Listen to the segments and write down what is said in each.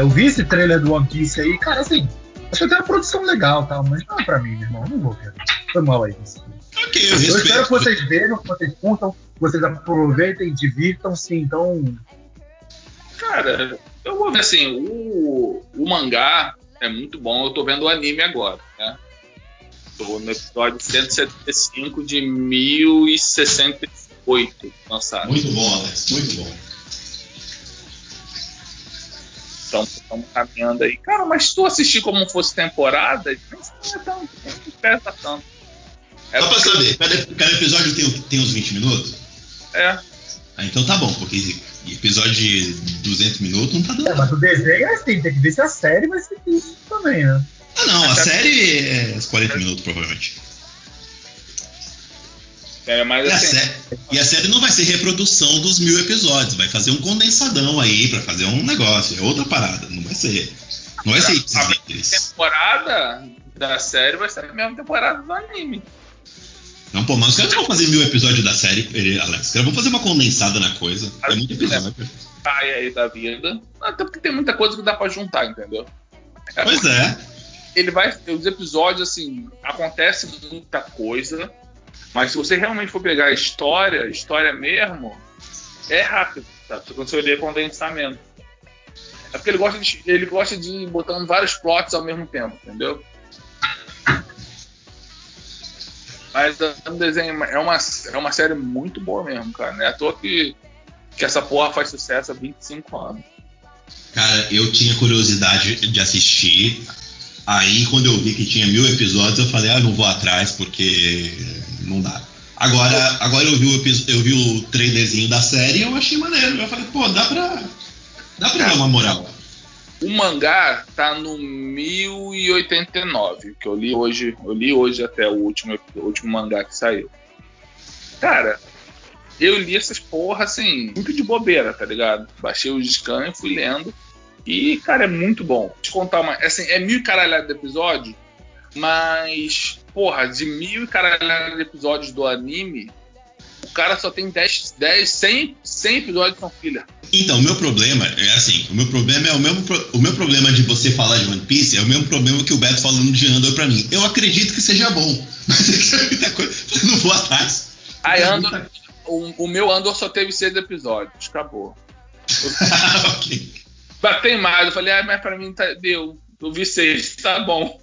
Eu vi esse trailer do One Piece aí, cara, assim, acho que tem uma produção legal tal, mas não é pra mim, meu irmão, não vou ver. Foi mal aí. Ok, eu, Eu respeito. espero que vocês vejam, que vocês curtam, que vocês aproveitem, divirtam-se, então. Cara, eu vou ver assim, o, o mangá é muito bom, eu tô vendo o anime agora, né? Tô no episódio 175 de 1068 lançado. Muito bom, Alex, muito bom. Estamos caminhando aí. Cara, mas se tu assistir como fosse temporada, nem se é tão, nem pesa tanto. É Só pra porque- saber, cada, cada episódio tem, tem uns 20 minutos? É, Ah, então tá bom, porque episódio de 200 minutos não tá dando. É, mas o desenho é assim, tem que ver se a série vai ser isso também, né? Ah, não, a série é uns 40 minutos, provavelmente. É mas E a, assim, sé- e a série não vai ser reprodução dos mil episódios, vai fazer um condensadão aí pra fazer um negócio, é outra parada, não vai ser. Não vai ser a temporada da série vai ser a mesma temporada do anime. Não, pô, mas os caras não vão fazer mil episódios da série, Alex. Os caras vão fazer uma condensada na coisa. É muito episódio. Sai aí da vida. Até porque tem muita coisa que dá pra juntar, entendeu? É, Pois é. ele vai. Os episódios, assim, acontece muita coisa. Mas se você realmente for pegar a história, história mesmo, é rápido, tá? Quando você ler condensamento. É porque ele gosta de, ele gosta de botando vários plots ao mesmo tempo, entendeu? Mas é um desenho, é uma, é uma série muito boa mesmo, cara. Não é à toa que, que essa porra faz sucesso há 25 anos. Cara, eu tinha curiosidade de assistir. Aí, quando eu vi que tinha mil episódios, eu falei, ah, não vou atrás, porque não dá. Agora, agora eu, vi o, eu vi o trailerzinho da série e eu achei maneiro. Eu falei, pô, dá pra. Dá pra dar uma moral. O mangá tá no 1089, que eu li hoje, eu li hoje até o último, o último mangá que saiu. Cara, eu li essas porra assim, muito de bobeira, tá ligado? Baixei o scan e fui lendo. E, cara, é muito bom. Vou te contar uma. Assim, é mil e caralhada de episódio, mas, porra, de mil e caralhada de episódios do anime, o cara só tem 10, 10 100, 100 episódios são filler. Então, o meu problema é assim, o meu problema é o mesmo o meu problema de você falar de One Piece é o mesmo problema que o Beto falando de Andor pra mim. Eu acredito que seja bom, mas é que é muita coisa, eu não vou atrás. Aí É Andor, o, o meu Andor só teve seis episódios, acabou. ok. Batei mais, eu falei, ah, mas pra mim tá, deu. Eu vi seis, tá bom.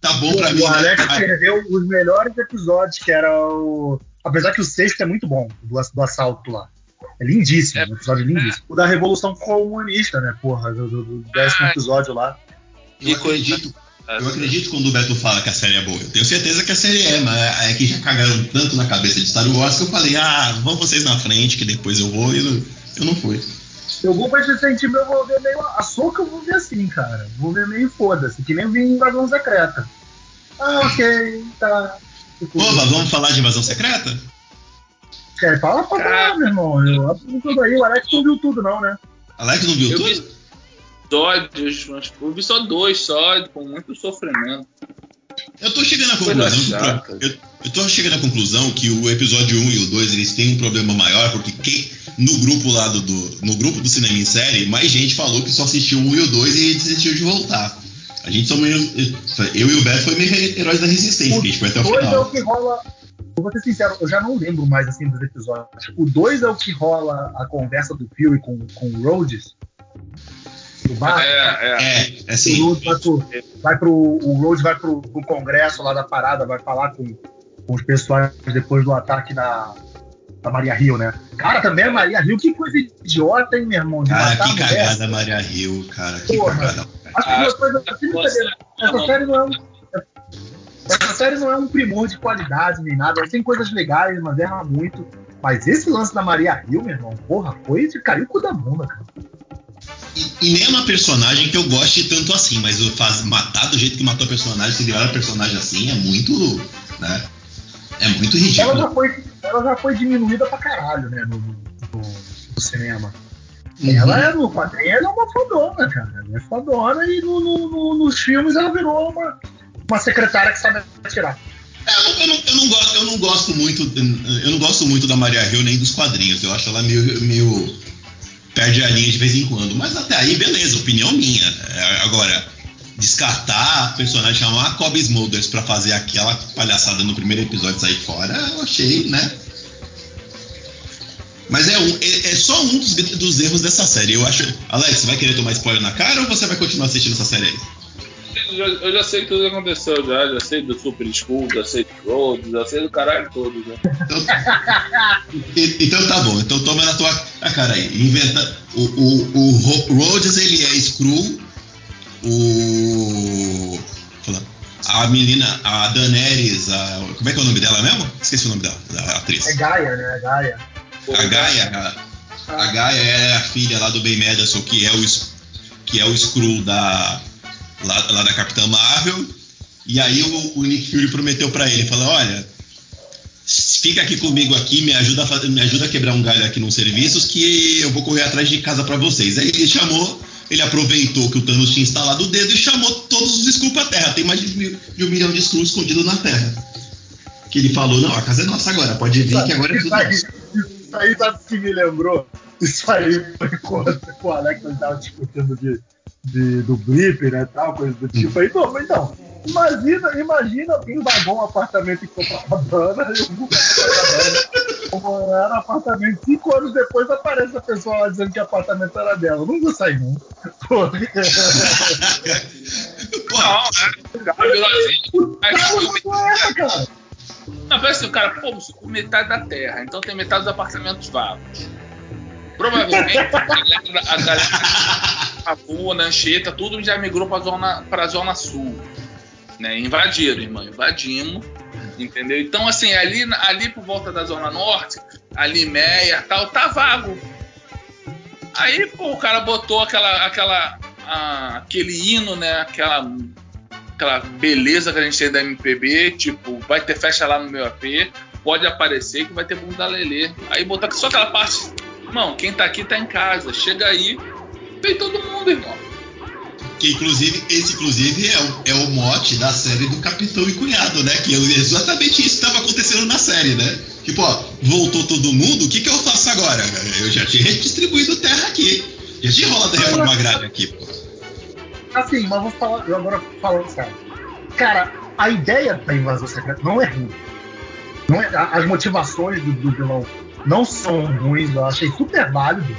Tá bom pra mim. o né? Alex Ah, perdeu os melhores episódios, que era o. Apesar que o sexto é muito bom, do, do assalto lá. É lindíssimo, É. um episódio lindíssimo. O da Revolução Comunista, né, porra, do, do- do décimo Ah. episódio lá. Eu acredito, eu acredito quando o Beto fala que a série é boa. Eu tenho certeza que a série é, mas é que já cagaram tanto na cabeça de Star Wars que eu falei, ah, vão vocês na frente que depois eu vou e eu não fui. Eu vou pra esse sentimento, eu vou ver meio. A soca eu vou ver assim, cara. Vou ver meio foda-se, que nem eu vi em Invasão Secreta. Ah, ok, tá. Oba, vamos falar de invasão secreta? é, fala pra meu irmão. Eu abro tudo aí. O Alex não viu tudo, não, né? Alex não viu Eu tudo? vi episódios, mas eu vi só dois só, com muito sofrimento. Eu tô chegando à conclusão eu, eu tô chegando à conclusão que o episódio 1 e o 2 eles têm um problema maior, porque quem, no grupo lá do, do- no grupo do cinema em série, mais gente falou que só assistiu o 1 e o 2 e desistiu de voltar. A gente só meio. Eu e o Beto foi meio heróis da resistência, que a gente foi até o dois é final. o que rola. Eu vou ser sincero, eu já não lembro mais assim dos episódios. O 2 é o que rola a conversa do Fury com, com o Rhodes. Do bar. É, é. É, é O assim. Rhodes vai pro, vai pro, o Rhodes vai pro, pro congresso lá da parada, vai falar com, com os pessoais depois do ataque da, da Maria Rio, né? Cara, também a Maria Rio, que coisa idiota, hein, meu irmão? De Cara, que mulher. cagada Maria Hill, cara. Que Porra. cagada. Acho que assim. Essa série não é um. Essa série não é um primor de qualidade nem nada. Ela tem coisas legais, mas erra muito. Mas esse lance da Maria Hill, meu irmão, porra, foi de cair o cu da bunda, cara. E, e nem é uma personagem que eu goste tanto assim, mas o faz, matar do jeito que matou a personagem, se virar a personagem assim, é muito. né? É muito Ela ridículo. já foi, ela já foi diminuída pra caralho, né, no, no- no cinema. Uhum. Ela é no quadrinho, ela é uma fodona, cara. Ela é fodona e no- no- no- nos filmes ela virou uma, uma secretária que sabe atirar. É, eu, não, eu, não, eu não gosto, eu não gosto muito, eu não gosto muito da Maria Hill nem dos quadrinhos. Eu acho ela meio, meio, perde a linha de vez em quando. Mas até aí, beleza, opinião minha. É, agora, descartar personagem chamar Cobb Smulders pra fazer aquela palhaçada no primeiro episódio sair fora, eu achei, né? Mas é, um, é, é só um dos, dos, erros dessa série. Eu acho. Alex, você vai querer tomar spoiler na cara ou você vai continuar assistindo essa série aí? Eu já, eu já sei tudo que aconteceu, já. Já sei do Super School, já sei do Rhodes, já sei do caralho todo. Já. Então, então tá bom, então toma na tua cara aí. Inventa. O, o, o Rhodes ele é Screw. O. A menina, a Daenerys, a, como é que é o nome dela mesmo? Esqueci o nome dela, da atriz. É Gaia, né? É Gaia. A Gaia, a, a Gaia é a filha lá do Ben Madison, que é o, que é o Skrull da, lá, lá da Capitã Marvel. E aí o, o Nick Fury prometeu para ele, falou, olha, fica aqui comigo aqui, me ajuda, a, me ajuda a quebrar um galho aqui nos serviços que eu vou correr atrás de casa para vocês. Aí ele chamou, ele aproveitou que o Thanos tinha instalado o dedo e chamou todos os Skrulls pra Terra. Tem mais de, de um milhão de Skrulls escondidos na Terra. Que ele falou, não, a casa é nossa agora, pode vir que agora é tudo nosso. Isso aí sabe o que me lembrou? Isso aí foi quando o Alex estava discutindo de, de, do blip, né, tal, coisa do tipo. Aí, mas então, imagina, imagina alguém vagou um apartamento em Copacabana e eu vou morar no apartamento. Cinco anos depois aparece a pessoa lá dizendo que o apartamento era dela. Não vou sair, não. Pô. Não, é, cara. Não, parece assim, o cara, pô, metade da terra, então tem metade dos apartamentos vagos. Provavelmente a galera, a Puna, Anchieta, tudo já migrou pra zona, pra zona sul. Né? Invadiram, irmão, invadimos. Entendeu? Então, assim, ali, ali por volta da Zona Norte, ali Meia tal, tá vago. Aí, pô, o cara botou aquela, aquela, a, aquele hino, né? Aquela aquela beleza que a gente tem da MPB, tipo, vai ter festa lá no meu AP, pode aparecer que vai ter bunda lelê. Aí botar só aquela parte, irmão, quem tá aqui tá em casa, chega aí, vem todo mundo, irmão. Que inclusive, esse inclusive é o, é o mote da série do Capitão e Cunhado, né? Que é exatamente isso que estava acontecendo na série, né? Tipo, ó, voltou todo mundo, o que, que eu faço agora? Eu já tinha redistribuído terra aqui. Já tinha rolado a reforma agrária aqui, pô. Assim, mas vou falar, eu agora falando sério. Cara, a ideia da invasão secreta não é ruim. Não é, as motivações do, do vilão não são ruins, eu achei super válido.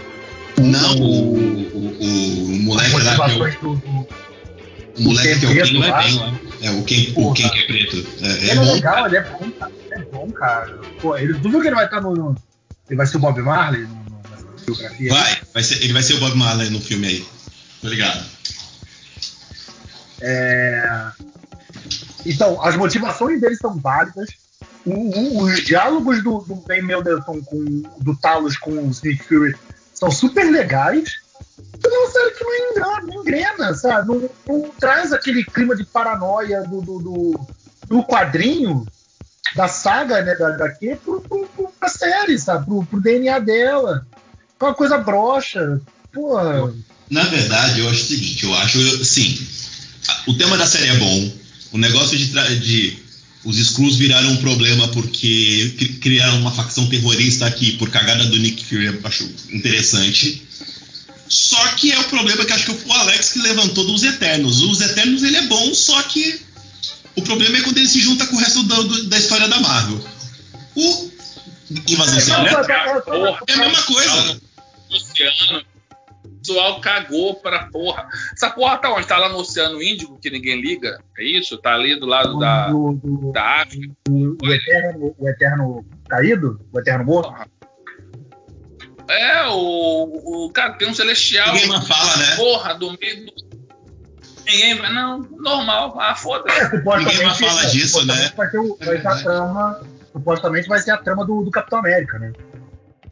Não, o, o, o, o moleque lá do, do, o moleque que é o Ken não é bem lá. É o Ken, o Ken que é preto. É, é ele é, bom, legal, ele é bom, cara. Ele é bom, cara. Pô, ele, tu viu que ele vai estar no, no Ele vai ser o Bob Marley no, no, na biografia? Vai, vai ser, ele vai ser o Bob Marley no filme aí. Tô ligado. É... Então, as motivações deles são válidas. Os diálogos do, do Ben Mendelsohn com do Talos com o Nick Fury são super legais. É uma série que não engrena, não engrena sabe? Não, não, traz aquele clima de paranoia do, do, do, do quadrinho, da saga né, da HQ, pro, pro, pro, pra série, sabe? Pro, pro DNA dela. É uma coisa broxa. Pô. Na verdade, eu acho o seguinte, eu acho, sim, o tema da série é bom. O negócio de, de os Skrulls viraram um problema porque criaram uma facção terrorista aqui por cagada do Nick Fury, eu acho interessante. Só que é o problema que acho que foi o Alex que levantou dos Eternos. Os Eternos ele é bom, só que o problema é quando ele se junta com o resto do, do, da história da Marvel. O Invasão Secreta é a mesma coisa. Luciano, pessoal cagou pra porra. Essa porra tá onde? Tá lá no Oceano Índico, que ninguém liga? É isso? Tá ali do lado da, do, do, da África. O, o, eterno, o Eterno caído? O Eterno morto? É, o, o cara tem um celestial. Ninguém mais fala, né? Porra, do meio do. Ninguém vai, não, normal, ah, foda-se. É, Ninguém mais fala disso, né? Vai, ter o, vai ser a trama, supostamente vai ser a trama do, do Capitão América, né?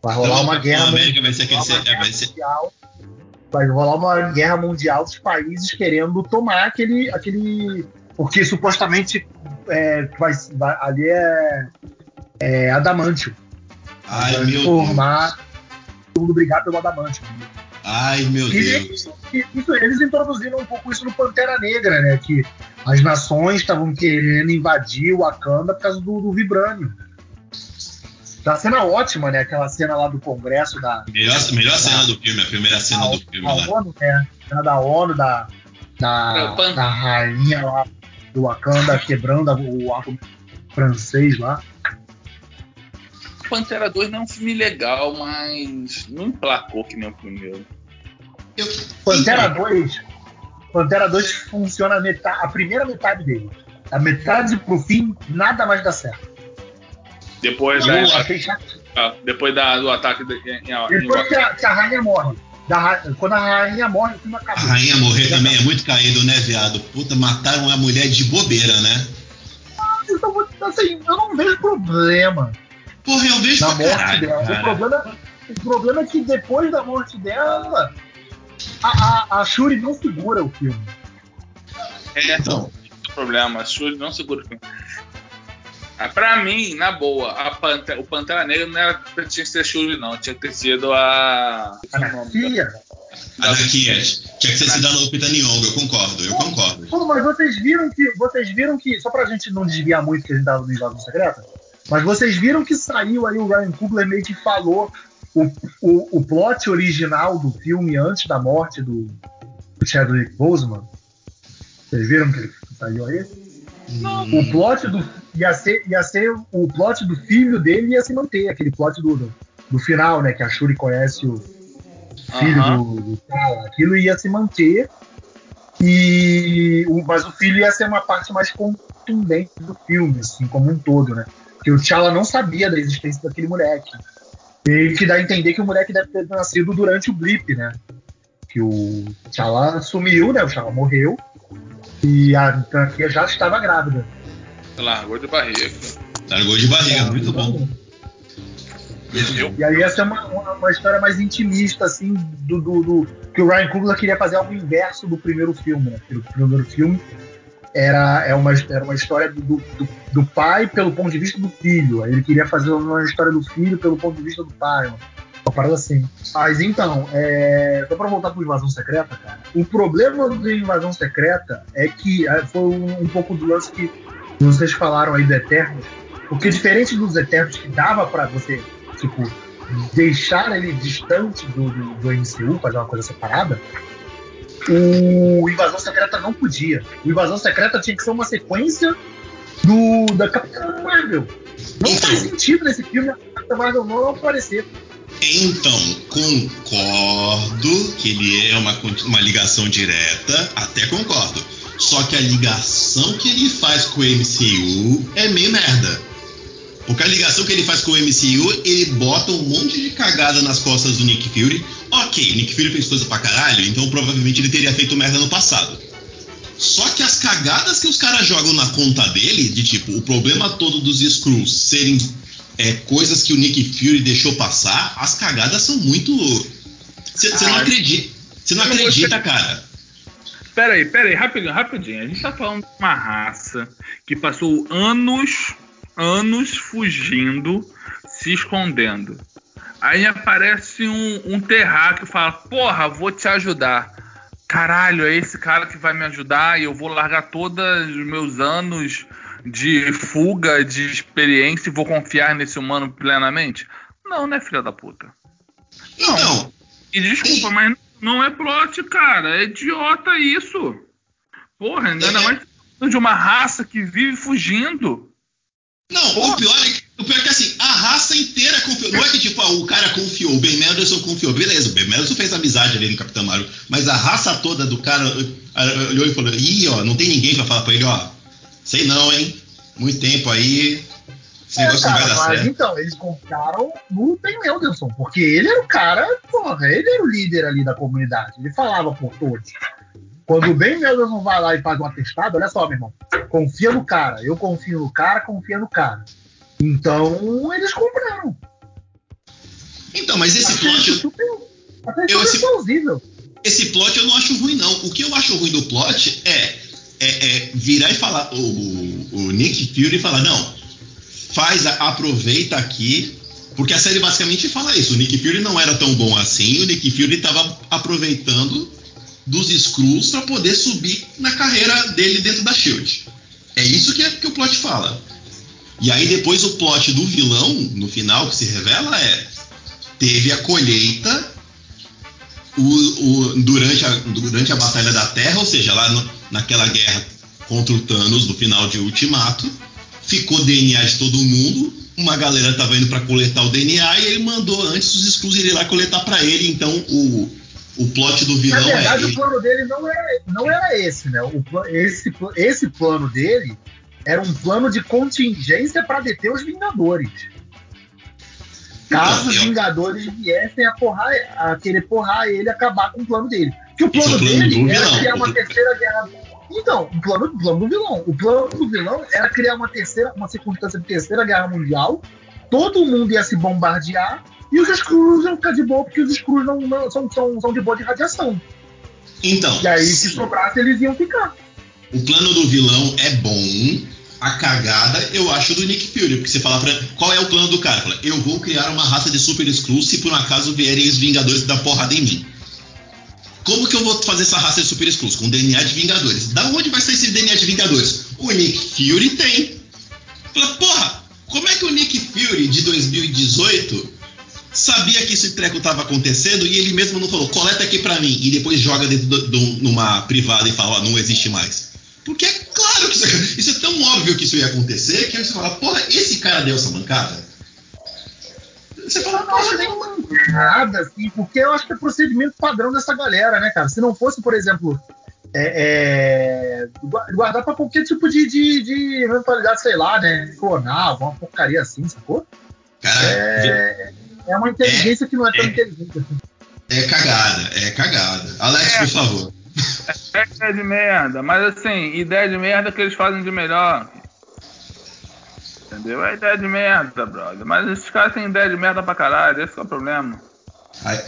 Vai rolar uma guerra. América vai ser aquele. Vai ser, vai rolar uma guerra mundial dos países querendo tomar aquele. aquele porque supostamente é, vai, vai, ali é, é Adamantio. Ai, vai meu formar tudo obrigado pelo Adamantio. Ai, meu e Deus. Eles, isso, eles introduziram um pouco isso no Pantera Negra, né? Que as nações estavam querendo invadir o Wakanda por causa do, do Vibrânio. Da cena ótima, né? Aquela cena lá do Congresso da. Melhor, melhor da, cena do filme, a primeira cena do filme. Da lá. ONU, né? A cena da ONU, da, da, da rainha lá do Wakanda quebrando o arco francês lá. Pantera 2 não é um filme legal, mas não emplacou que nem o primeiro. Eu... Pantera 2. Pantera 2 funciona a, metade, a primeira metade dele. A metade pro fim, nada mais dá certo. Depois da. Ah, depois da, do ataque. De, em, em, depois que a, que a, rainha morre. Da, quando a rainha morre, o filme acabou. A rainha morrer também é muito caído, né, viado? Puta, mataram a mulher de bobeira, né? Ah, então, assim, eu não vejo problema. Porra, eu vejo na morte caralho, dela. O problema, o problema é que depois da morte dela, a, a, a Shuri não segura o filme. É, então. o problema. A Shuri não segura o filme. Ah, pra mim, na boa, a Pantera, o Pantera Negra não era, tinha que ser Shuri, não. Tinha que ter sido a. Anarquia? Anarquia. Tinha que ter sido a Lupita Nyong'o, eu concordo, eu concordo. Pô, mas vocês viram que. Vocês viram que. Só pra gente não desviar muito que a gente tava no Invasão Secreta, mas vocês viram que saiu aí o Ryan Coogler meio que falou o, o, o plot original do filme antes da morte do, do Chadwick Boseman? Vocês viram que saiu aí? Não. O plot do ia ser, ia ser o plot do filho dele ia se manter, aquele plot do, do, do final, né? Que a Shuri conhece o filho do, do aquilo ia se manter. E o, mas o filho ia ser uma parte mais contundente do filme, assim, como um todo, né? Que o T'Challa não sabia da existência daquele moleque. E que dá a entender que o moleque deve ter nascido durante o blip, né? Que o T'Challa sumiu, né? O T'Challa morreu. E a franquia já estava grávida. Largou de barriga. Largou de barriga, muito bom. E aí essa é uma, uma, uma, história mais intimista, assim, do, do, do, que o Ryan Coogler queria fazer algo inverso do primeiro filme, né? O primeiro filme era, é uma, era uma história do, do, do, pai pelo ponto de vista do filho. Aí ele queria fazer uma história do filho pelo ponto de vista do pai. Uma, uma parada assim. Mas então, é, só pra voltar pro Invasão Secreta, cara, o problema do Invasão Secreta é que é, foi um, um pouco do lance que vocês falaram aí do Eternos, porque diferente dos Eternos que dava para você, tipo, deixar ele distante do, do, do MCU, fazer uma coisa separada, o Invasão Secreta não podia. O Invasão Secreta tinha que ser uma sequência do da Capitã Marvel. Não faz sentido nesse filme a Capitã Marvel não aparecer. Então, concordo que ele é uma, uma ligação direta, até concordo. Só que a ligação que ele faz com o MCU é meio merda. Porque a ligação que ele faz com o MCU, ele bota um monte de cagada nas costas do Nick Fury. Ok, Nick Fury fez coisa pra caralho, então provavelmente ele teria feito merda no passado. Só que as cagadas que os caras jogam na conta dele, de tipo, o problema todo dos Skrulls serem é, coisas que o Nick Fury deixou passar, as cagadas são muito. Você não ah, acredita. Você não acredita, cara. Pera aí, pera aí, rapidinho, rapidinho. A gente tá falando de uma raça que passou anos, anos fugindo, se escondendo. Aí aparece um, um terráqueo e fala: Porra, vou te ajudar. Caralho, é esse cara que vai me ajudar e eu vou largar todos os meus anos de fuga, de experiência e vou confiar nesse humano plenamente? Não, né, filha da puta? Não. não. E desculpa, mas não é plot, cara. É idiota isso. Porra, ainda é. mais de uma raça que vive fugindo. Não, Porra. o pior, é, o pior é que assim, a raça inteira confiou. Não é que tipo, ah, o cara confiou, o Ben Mendelsohn confiou. Beleza, o Ben Mendelsohn fez amizade ali no Capitão Marvel. Mas a raça toda do cara olhou e falou: ih, ó, não tem ninguém pra falar pra ele, ó. Sei não, hein? Muito tempo aí, esse é, cara, não vai dar mas certo. então, eles confiaram no Ben Mendelsohn, porque ele era o cara, porra, ele era o líder ali da comunidade, ele falava por todos. Quando o Ben Mendelsohn vai lá e faz um atestado, olha só, meu irmão, confia no cara, eu confio no cara, confia no cara. Então, eles compraram. Então, mas esse plot. Super, eu, esse, plausível. esse plot eu não acho ruim, não. O que eu acho ruim do plot é, é, é virar e falar. O, o, o Nick Fury falar, não, faz, aproveita aqui, porque a série basicamente fala isso. O Nick Fury não era tão bom assim, o Nick Fury estava aproveitando dos Skrulls para poder subir na carreira dele dentro da Shield. É isso que, é, que o plot fala. E aí depois o plot do vilão, no final, que se revela é. Teve a colheita o, o, durante, a, durante a Batalha da Terra, ou seja, lá no, naquela guerra contra o Thanos no final de Ultimato, ficou DNA de todo mundo. Uma galera tava indo para coletar o DNA e ele mandou antes os Skrulls irem lá coletar para ele. Então o, o plot do vilão Na verdade, é. o plano dele não era, não era esse, né? O, esse, esse plano dele era um plano de contingência para deter os Vingadores. Caso os Vingadores viessem a, porrar, a querer porrar ele acabar com o plano dele. Que o plano, é plano dele era vilão. criar uma terceira guerra. Então, o plano, o plano do vilão. O plano do vilão era criar uma terceira, uma circunstância de terceira guerra mundial. Todo mundo ia se bombardear e os Skrulls iam ficar de boa, porque os Skrulls não, não- são, são, são de boa de radiação. Então, E aí, se sobrasse, eles iam ficar. o plano do vilão é bom. A cagada eu acho do Nick Fury, porque você fala pra. Qual é o plano do cara? Fala, eu vou criar uma raça de super Skrulls se por um acaso vierem os Vingadores dar porrada em mim. Como que eu vou fazer essa raça de super Skrulls? Com DNA de Vingadores. Da onde vai sair esse DNA de Vingadores? O Nick Fury tem. Fala, porra, como é que o Nick Fury de 2018 sabia que esse treco tava acontecendo e ele mesmo não falou, coleta aqui pra mim, e depois joga dentro do- numa privada e fala, não existe mais. Porque é claro que isso, isso é tão óbvio que isso ia acontecer que aí você fala, porra, esse cara deu essa mancada? Você fala, Eu não acho porra, nem nada, assim, porque eu acho que é procedimento padrão dessa galera, né, cara? Se não fosse, por exemplo, é, é, gua- guardar pra qualquer tipo de, de, de eventualidade, sei lá, né? Clonar, alguma porcaria assim, sacou? cara, É, é uma inteligência que não é tão é. inteligente assim. é cagada, é cagada. Alex, É. por favor. É ideia de merda, mas assim, ideia de merda que eles fazem de melhor. Entendeu? É ideia de merda, brother. Mas esses caras têm ideia de merda pra caralho, esse é o problema. Aí,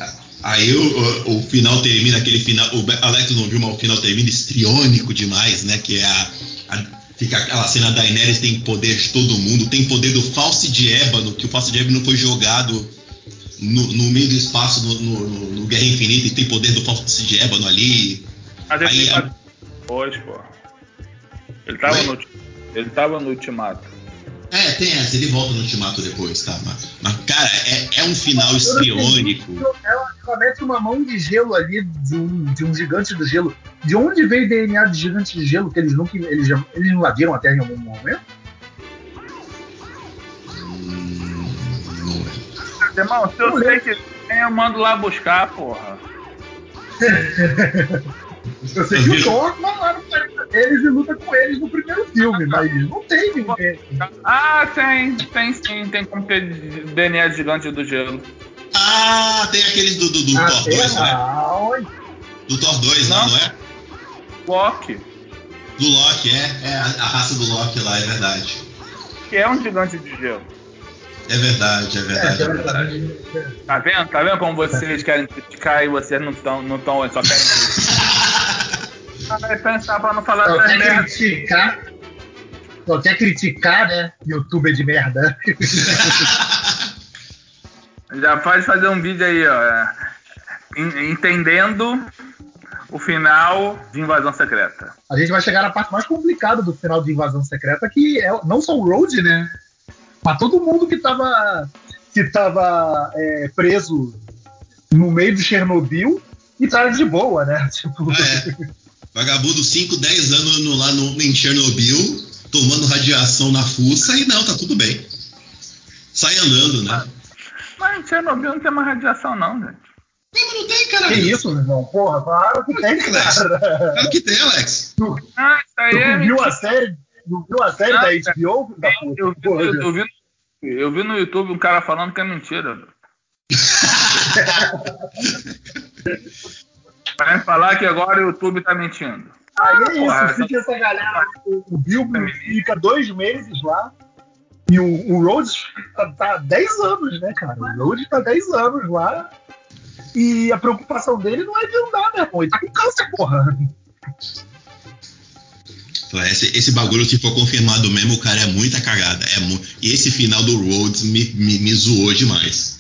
aí o, o- final termina, aquele final. O Alex não viu, mas o final termina estriônico demais, né? Que é a. a- fica aquela cena da Daenerys tem poder de todo mundo, tem poder do False de Ébano, que o False de Ébano foi jogado no, no meio do espaço no, no- no- Guerra Infinita e tem poder do False de Ébano ali. Mas ele Aí, a- Pois, pô. Ele tava, no, ele tava no ultimato. É, tem essa, ele volta no ultimato depois, tá? Mas, mas, cara, é, é um final estriônico. Ela, mete uma mão de gelo ali de um, de um gigante do gelo. De onde veio o DNA de gigante de gelo que eles nunca eles, já- eles invadiram a Terra em algum momento? Hum, não é. Irmão, se eu sei que tem, eu mando lá buscar, porra. Eu sei que o Thor vai lá no deles e luta com eles no primeiro filme, mas não tem ninguém. Ah, tem, tem sim, tem como ter DNA gigante do gelo. Ah, tem aqueles do, do, do A Thor 2, né? Terra, aonde? Do Thor 2 lá, Não. não é? Loki, Do Loki, é. É a, a raça do Loki lá, é verdade. que é um gigante de gelo. É verdade, é É, verdade, é verdade. verdade. Tá vendo? Tá vendo como vocês querem criticar e vocês não estão, não tão, só querem pensar pra não falar Só merdas. criticar. Só quer criticar, né? Youtuber de merda. Já pode fazer um vídeo aí, ó. en- Entendendo o final de Invasão Secreta. A gente vai chegar na parte mais complicada do final de Invasão Secreta, que é não só o Road, né? Mas todo mundo que tava, que tava é, preso no meio de Chernobyl e tá de boa, né? Tipo, Ah, é. Vagabundo 5, 10 anos no- lá no, em Chernobyl, tomando radiação na fuça e não, tá tudo bem. Sai andando, né? Mas em Chernobyl não tem mais radiação, não, gente. Como não tem, que caralho? isso, meu irmão? Porra, claro que tem, cara. É o que tem, Alex. Tu, Ah, isso aí tu é. viu a série? Tu viu a série Não, da cara. HBO? da puta? Eu, vi- Porra, eu, eu vi, eu vi no YouTube um cara falando que é mentira. Vai falar que agora o YouTube tá mentindo. Aí é porra, isso, fica essa galera. O, Bilbo fica dois meses lá. E o, o Rhodes tá, tá 10 anos, né, cara? O Rhodes tá 10 anos lá. E a preocupação dele não é de andar, meu irmão. Ele tá com câncer, porra. Esse, esse bagulho, se for confirmado mesmo, o cara é muita cagada. É mu e esse final do Rhodes me, me, me zoou demais.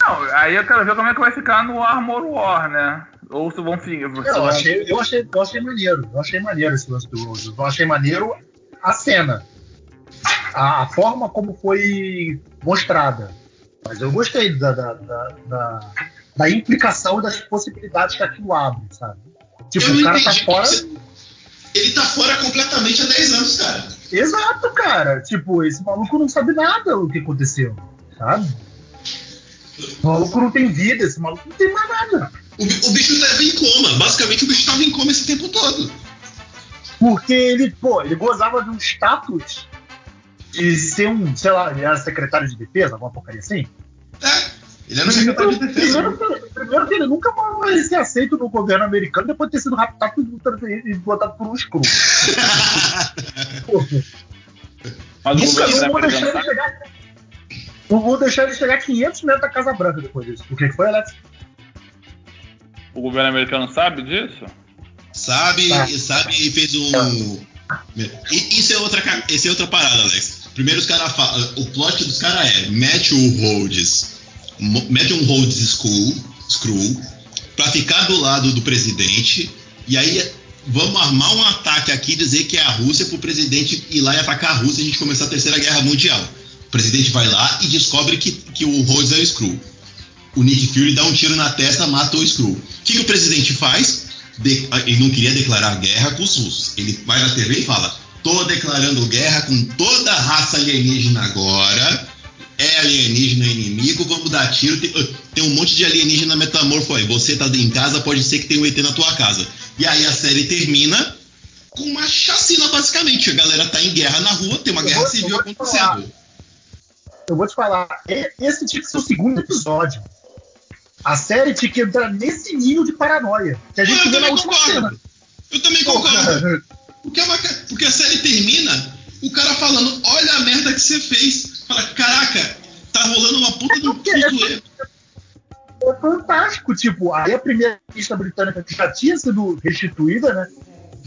Não, aí eu quero ver como é que vai ficar no Armor War, né? Ou se vão ficar. Eu achei, eu, achei, eu achei maneiro. Eu achei maneiro esse lance do Rhodes. Eu achei maneiro a cena. a, a, forma como foi mostrada. Mas eu gostei da, da, da, da, da implicação das possibilidades que aquilo abre, sabe? Tipo, eu o cara tá fora. Ele tá fora completamente há 10 anos, cara. Exato, cara. Tipo, esse maluco não sabe nada o que aconteceu, sabe? O maluco não tem vida, esse maluco não tem mais nada. O, o bicho tava em coma. Basicamente, o bicho tava em coma esse tempo todo. Porque ele, pô, ele gozava de um status de ser um, sei lá, ele era secretário de defesa, alguma porcaria assim. É, ele era um secretário de defesa. Primeiro, primeiro que ele nunca vai ser aceito no governo americano depois de ter sido raptado e botado por um escuro. Mas deixar ele chegar. Não vou deixar ele chegar 500 metros da Casa Branca depois disso. O que foi, Alex? O governo americano sabe disso? Sabe, tá. sabe e fez um. Isso é outra, isso é outra parada, Alex. Primeiro os caras falam. O plot dos caras é Matthew Rhodes. Matthew Rhodes School, Screw, pra ficar do lado do presidente. E aí vamos armar um ataque aqui dizer que é a Rússia pro presidente ir lá e atacar a Rússia e a gente começar a terceira guerra mundial. O presidente vai lá e descobre que, que o Rhodes é o Screw. O Nick Fury dá um tiro na testa, mata o Screw. O que, que o presidente faz? de, ele não queria declarar guerra com os russos. Ele vai na TV e fala: tô declarando guerra com toda a raça alienígena agora. É alienígena inimigo, vamos dar tiro. Tem, tem um monte de alienígena metamorfo aí. Você tá em casa, pode ser que tenha um ET na tua casa. E aí a série termina com uma chacina, basicamente. A galera tá em guerra na rua, tem uma eu guerra vou, civil acontecendo. Eu vou te falar, esse tinha que ser o segundo episódio. A série tinha que entrar nesse nível de paranoia que a gente eu vê na última concordo. cena. Eu também concordo. Porque, é uma, porque a série termina, o cara falando, olha a merda que você fez. Fala, caraca, tá rolando uma puta de um é, é fantástico, tipo, aí a primeira pista britânica que já tinha sido restituída, né?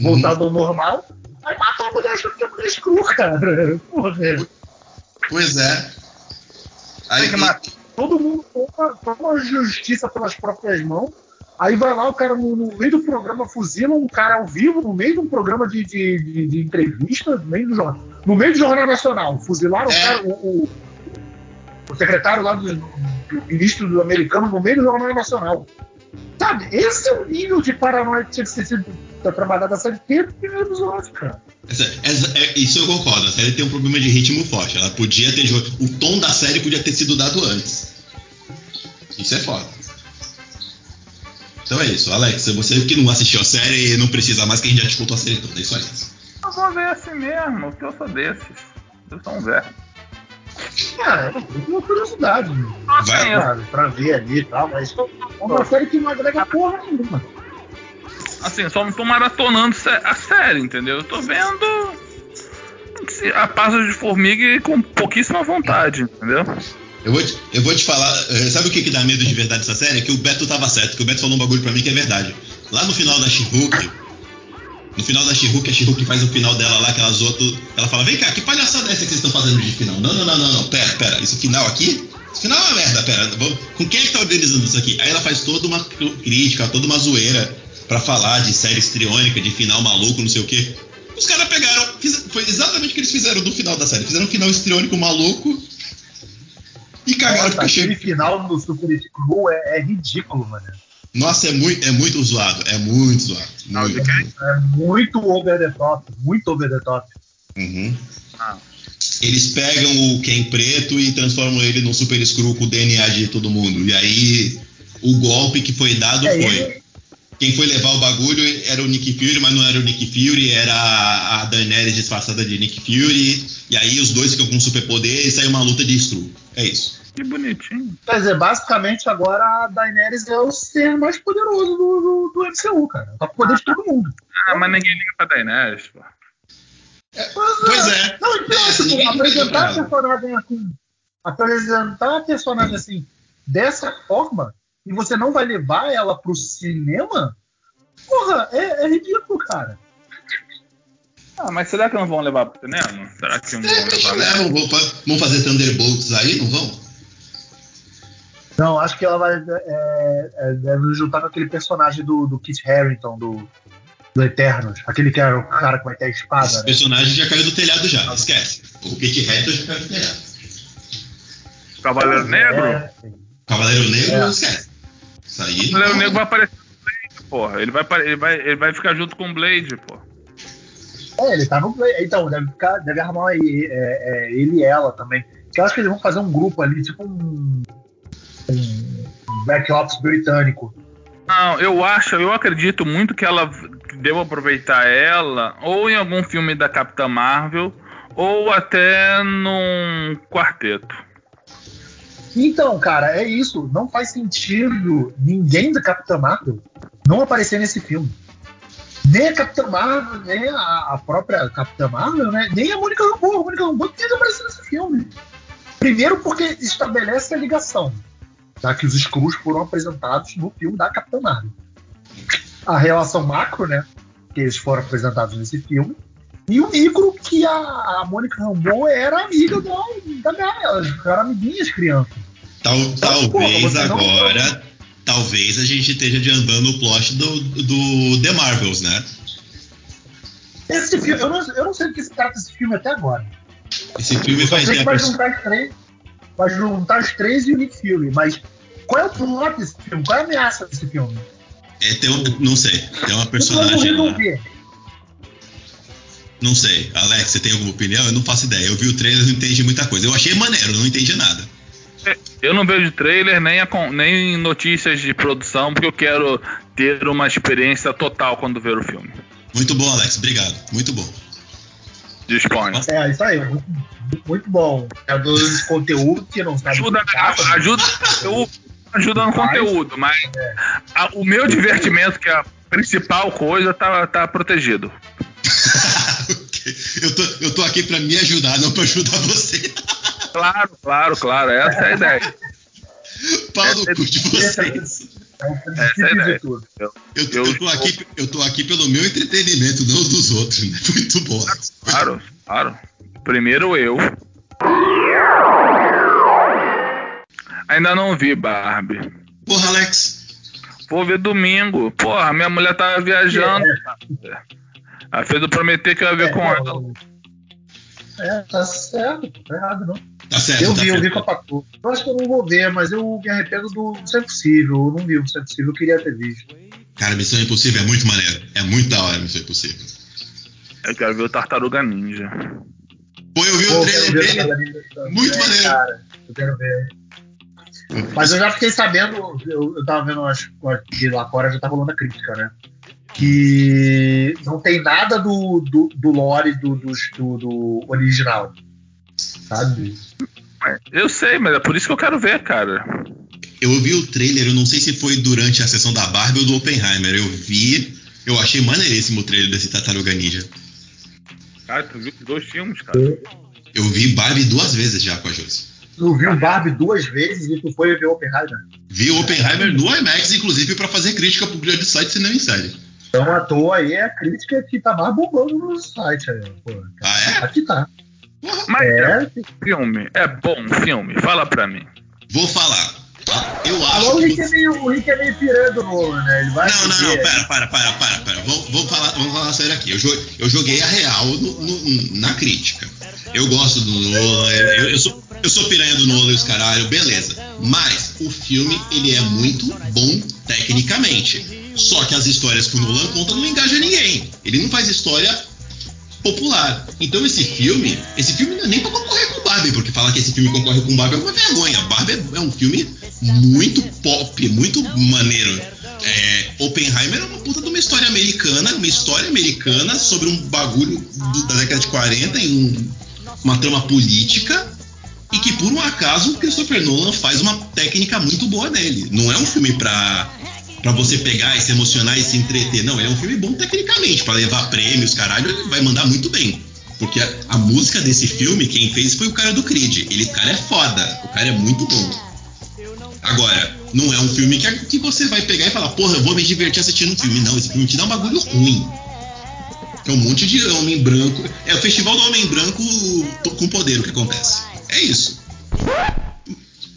Voltado uhum. ao normal, aí matou a mulher achando que a mulher é cara. Porra. Pois é. Aí, que todo mundo toma, toma justiça pelas próprias mãos. Aí vai lá, o cara no, no, meio do programa fuzila um cara ao vivo, no meio de um programa de, de, de, de entrevista, no meio do jornal. No meio do Jornal Nacional. Fuzilaram é. o, cara, o, o, o, secretário lá do, do ministro do americano no meio do Jornal Nacional. Sabe? Esse é o nível de paranoia que tinha que ser sido trabalhado a série inteira primeiro episódio, cara. Essa, essa, é, isso eu concordo. A série tem um problema de ritmo forte. Ela podia ter. O tom da série podia ter sido dado antes. Isso é foda. Então é isso, Alex. Você que não assistiu a série não precisa mais que a gente já discutiu a série toda. É isso aí. Eu vou ver assim mesmo, porque eu sou desses. Eu sou um velho. Cara, é uma curiosidade. Vai, cara, pra ver ali e tal, mas é uma série que não agrega porra nenhuma. Assim, só não tô maratonando a série, entendeu? Eu tô vendo a pasta de formiga com pouquíssima vontade, entendeu? Eu vou, te, eu vou te falar, eh, sabe o que, que dá medo de verdade dessa série? É que o Beto tava certo, que o Beto falou um bagulho pra mim que é verdade. Lá no final da she no final da she a she faz o final dela lá, que ela zoa tudo. Ela fala: Vem cá, que palhaçada é essa que vocês estão fazendo de final? Não, não, não, não, não, pera, pera, isso final aqui? Esse final é uma merda, pera, vamos, com quem é que tá organizando isso aqui? Aí ela faz toda uma crítica, toda uma zoeira para falar de série estriônica, de final maluco, não sei o quê. Os caras pegaram, fiz, foi exatamente o que eles fizeram no final da série. Fizeram um final estriônico maluco e cagaram Nossa, aquele final do Super Screw é, é, ridículo, mano. Nossa, é muito, é muito zoado, é muito zoado. Muito. É muito over the top, muito over the top. Uhum. Ah. Eles pegam o Ken preto e transformam ele num Super Screw com o DNA de todo mundo. E aí o golpe que foi dado é, foi. Quem foi levar o bagulho era o Nick Fury, mas não era o Nick Fury, era a Daenerys disfarçada de Nick Fury. E aí os dois ficam com superpoder e sai uma luta de Skrull. É isso. Que bonitinho. Quer dizer, basicamente agora a Daenerys é o ser mais poderoso do, do, do MCU, cara. Tá com poder de todo mundo. Ah, mas ninguém liga pra Daenerys, pô. É, pois é. Não, então, é, tipo, apresentar a personagem assim. Apresentar a personagem assim, dessa forma e você não vai levar ela pro cinema, porra, é, é ridículo, cara. Ah, mas será que não vão levar pro cinema? Será que não vão levar? Levam, vão fazer Thunderbolts aí, não vão? Não, acho que ela vai. É, é, deve juntar com aquele personagem do, do Kit Harington, do, do Eternos. Aquele que era o cara que vai ter a espada. Esse né? personagem já caiu do telhado já, esquece. O Kit Harington eu já quero esperar. Cavaleiro Negro? É, Cavaleiro Negro, É. esquece. Isso aí. O Negro vai aparecer no Blade, porra. Ele vai, ele, vai, ele vai ficar junto com o Blade, pô. É, ele tá no play. Então, deve, ficar, deve arrumar aí, é, é, ele e ela também. Que eu acho que eles vão fazer um grupo ali, tipo um. Um back ops britânico. Não, eu acho, eu acredito muito que ela deva aproveitar ela ou em algum filme da Capitã Marvel ou até num quarteto. Então, cara, é isso. Não faz sentido ninguém da Capitã Marvel não aparecer nesse filme. Nem a Capitã Marvel, nem a, a própria Capitã Marvel, né? Nem a Mônica Rambeau. A Mônica Rambeau tem que aparecer nesse filme. Primeiro porque estabelece a ligação. Já que os Skrulls foram apresentados no filme da Capitã Marvel. A relação macro, né? Que eles foram apresentados nesse filme. E o micro, que a, a Mônica Rambeau era amiga da, da Gaia. Elas ficaram amiguinhas crianças. Tal- Então, porra, talvez não- agora. Talvez a gente esteja adiantando o plot do, do The Marvels, né? Esse filme, eu não, eu não sei do que se trata esse filme até agora. Esse filme vai ter vai juntar os três. Vai juntar os três e o Nick Fury. Mas qual é o plot desse filme? Qual é a ameaça desse filme? É, tem um, não sei. Tem uma personagem lá. Não sei. Alex, você tem alguma opinião? Eu não faço ideia. Eu vi o trailer e não entendi muita coisa. Eu achei maneiro, não entendi nada. Eu não vejo trailer nem, a nem notícias de produção, porque eu quero ter uma experiência total quando ver o filme. Muito bom, Alex. Obrigado. Muito bom. Dispõe. É, isso aí. Muito, muito bom. É do conteúdo que não sabe. Ajuda, né? ajuda, no conteúdo, ajuda no conteúdo, mas a- o meu divertimento, que é a principal coisa, tá, tá protegido. Eu, tô, eu tô aqui pra me ajudar, não pra ajudar você. Claro, claro, claro. Essa é a ideia. Pau no cu de é, vocês. é Essa é a princípio ideia. Eu, tô- Eu eu tô aqui, eu tô aqui pelo meu entretenimento, não os dos outros, né? Muito bom. Claro, claro. Primeiro eu. Ainda não vi Barbie. Porra, Alex. Vou ver domingo. Porra, minha mulher tava viajando. Ela fez eu prometer que eu ia ver É, com é, ela. É, tá certo, tá errado não. Tá certo, Eu tá vi, eu vi certo. com a Pacu. Eu acho que eu não vou ver, mas eu me arrependo do Isso é Possível. Eu não vi o Isso é Possível, eu queria ter visto. Cara, Missão Impossível é muito maneiro. É muito da hora Missão Impossível. Eu quero ver o Tartaruga Ninja. Pô, eu vi Pô, o trailer dele. muito maneiro. Cara, eu quero ver. Mas eu já fiquei sabendo, eu, eu tava vendo as coisas de lá fora, já tá rolando a crítica, né? Que não tem nada do, do, do lore do, do, do, original. Sabe? Eu sei, mas é por isso que eu quero ver, cara. Eu vi o trailer, eu não sei se foi durante a sessão da Barbie ou do Oppenheimer. Eu vi, eu achei maneiríssimo o trailer desse Tartaruga Ninja. Cara, tu viu os dois filmes, cara? Eu vi Barbie duas vezes já com a Josi. Tu viu o Barbie duas vezes e tu foi ver o Oppenheimer. Vi o Oppenheimer no IMAX, inclusive, pra fazer crítica pro grande site Cinema Inside. Então à toa aí é a crítica que tá mais bombando no site aí, pô. Ah, é? Aqui tá. Mas é. É, filme, é bom filme? Fala pra mim. vou falar. Eu Agora acho o que Rick é meio, o Rick é meio pirando do Nolan, né? Ele vai Não, não, não, pera, para, para, para, para. Vamos, vamos falar, vamos falar sério aqui. Eu, jo- eu joguei a real no- no- na crítica. Eu gosto do Nolan, eu, eu sou, eu sou piranha do Nolan e os caralho, beleza. Mas o filme, ele é muito bom tecnicamente. Só que as histórias que o Nolan conta não engajam ninguém. Ele não faz história popular. Então esse filme, esse filme não é nem pra concorrer com Barbie, porque falar que esse filme concorre com Barbie é uma vergonha. Barbie é, um filme muito pop, muito maneiro. É, Oppenheimer é uma puta de uma história americana, uma história americana sobre um bagulho do- da década de 40 e um- uma trama política e que por um acaso o Christopher Nolan faz uma técnica muito boa nele. Não é um filme pra, pra você pegar e se emocionar e se entreter. Não, ele é um filme bom tecnicamente, pra levar prêmios, caralho, ele vai mandar muito bem. Porque a, a música desse filme, quem fez foi o cara do Creed. Ele, o cara é foda, o cara é muito bom. Agora, não é um filme que, que você vai pegar e falar, porra, eu vou me divertir assistindo um filme. Não, esse filme te dá um bagulho ruim. É um monte de homem branco. É o festival do homem branco com poder o que acontece. É isso.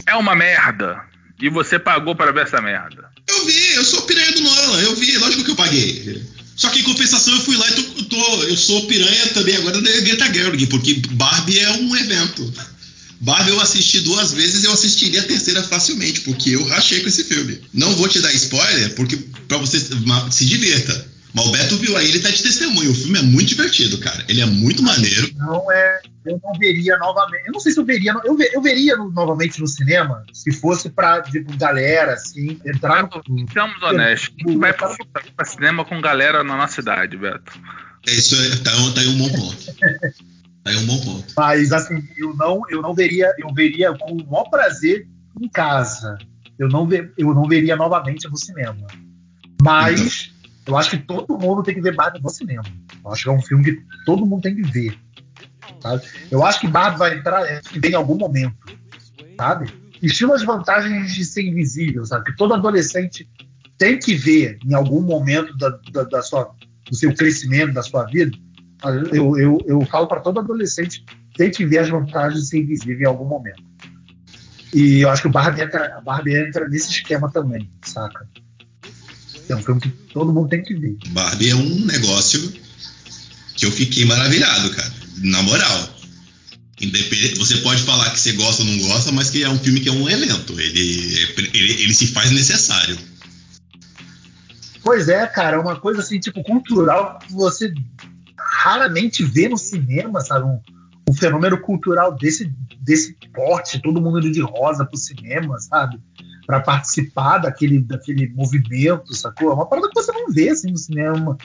É uma merda. E você pagou para ver essa merda. Eu vi, eu sou piranha do Nolan, eu vi, lógico que eu paguei. Só que em compensação eu fui lá e tô, tô, eu sou piranha também agora da Greta Gerwig, porque Barbie é um evento. Barbie eu assisti duas vezes eu assistiria a terceira facilmente, porque eu rachei com esse filme. Não vou te dar spoiler, porque para você se divirta. Mas o Beto viu aí, ele tá de testemunho. O filme é muito divertido, cara. Ele é muito maneiro. Não é. Eu não veria novamente. Eu não sei se eu veria. Eu, ver, eu veria no, novamente no cinema se fosse pra, tipo, galera, assim, entrar no. Sejamos honestos. Quem vai pra, pra, cinema com galera na nossa cidade, Beto? Isso é, tá, tá aí um bom ponto. tá aí um bom ponto. Mas, assim, eu não, eu não veria. Eu veria com o maior prazer em casa. Eu não, ver, eu não veria novamente no cinema. Mas. Então eu acho que todo mundo tem que ver Barbie no cinema. Eu acho que é um filme que todo mundo tem que ver. Sabe? Eu acho que Barbie vai entrar em algum momento. Sabe? Estilo as vantagens de ser invisível, sabe? Que todo adolescente tem que ver em algum momento da, da, da sua, do seu crescimento, da sua vida. Eu, eu, eu falo para todo adolescente tem que ver as vantagens de ser invisível em algum momento. E eu acho que o Barbie entra, Barbie entra nesse esquema também, saca? É um filme que todo mundo tem que ver. Barbie é um negócio que eu fiquei maravilhado, cara. Na moral. Independente, você pode falar que você gosta ou não gosta, mas que é um filme que é um evento. Ele, ele, ele se faz necessário. Pois é, cara, é uma coisa assim, tipo, cultural que você raramente vê no cinema, sabe? Um, um fenômeno cultural desse, desse porte, todo mundo indo de rosa pro cinema, sabe? Para participar daquele, daquele movimento, sacou? É uma parada que você não vê assim no cinema.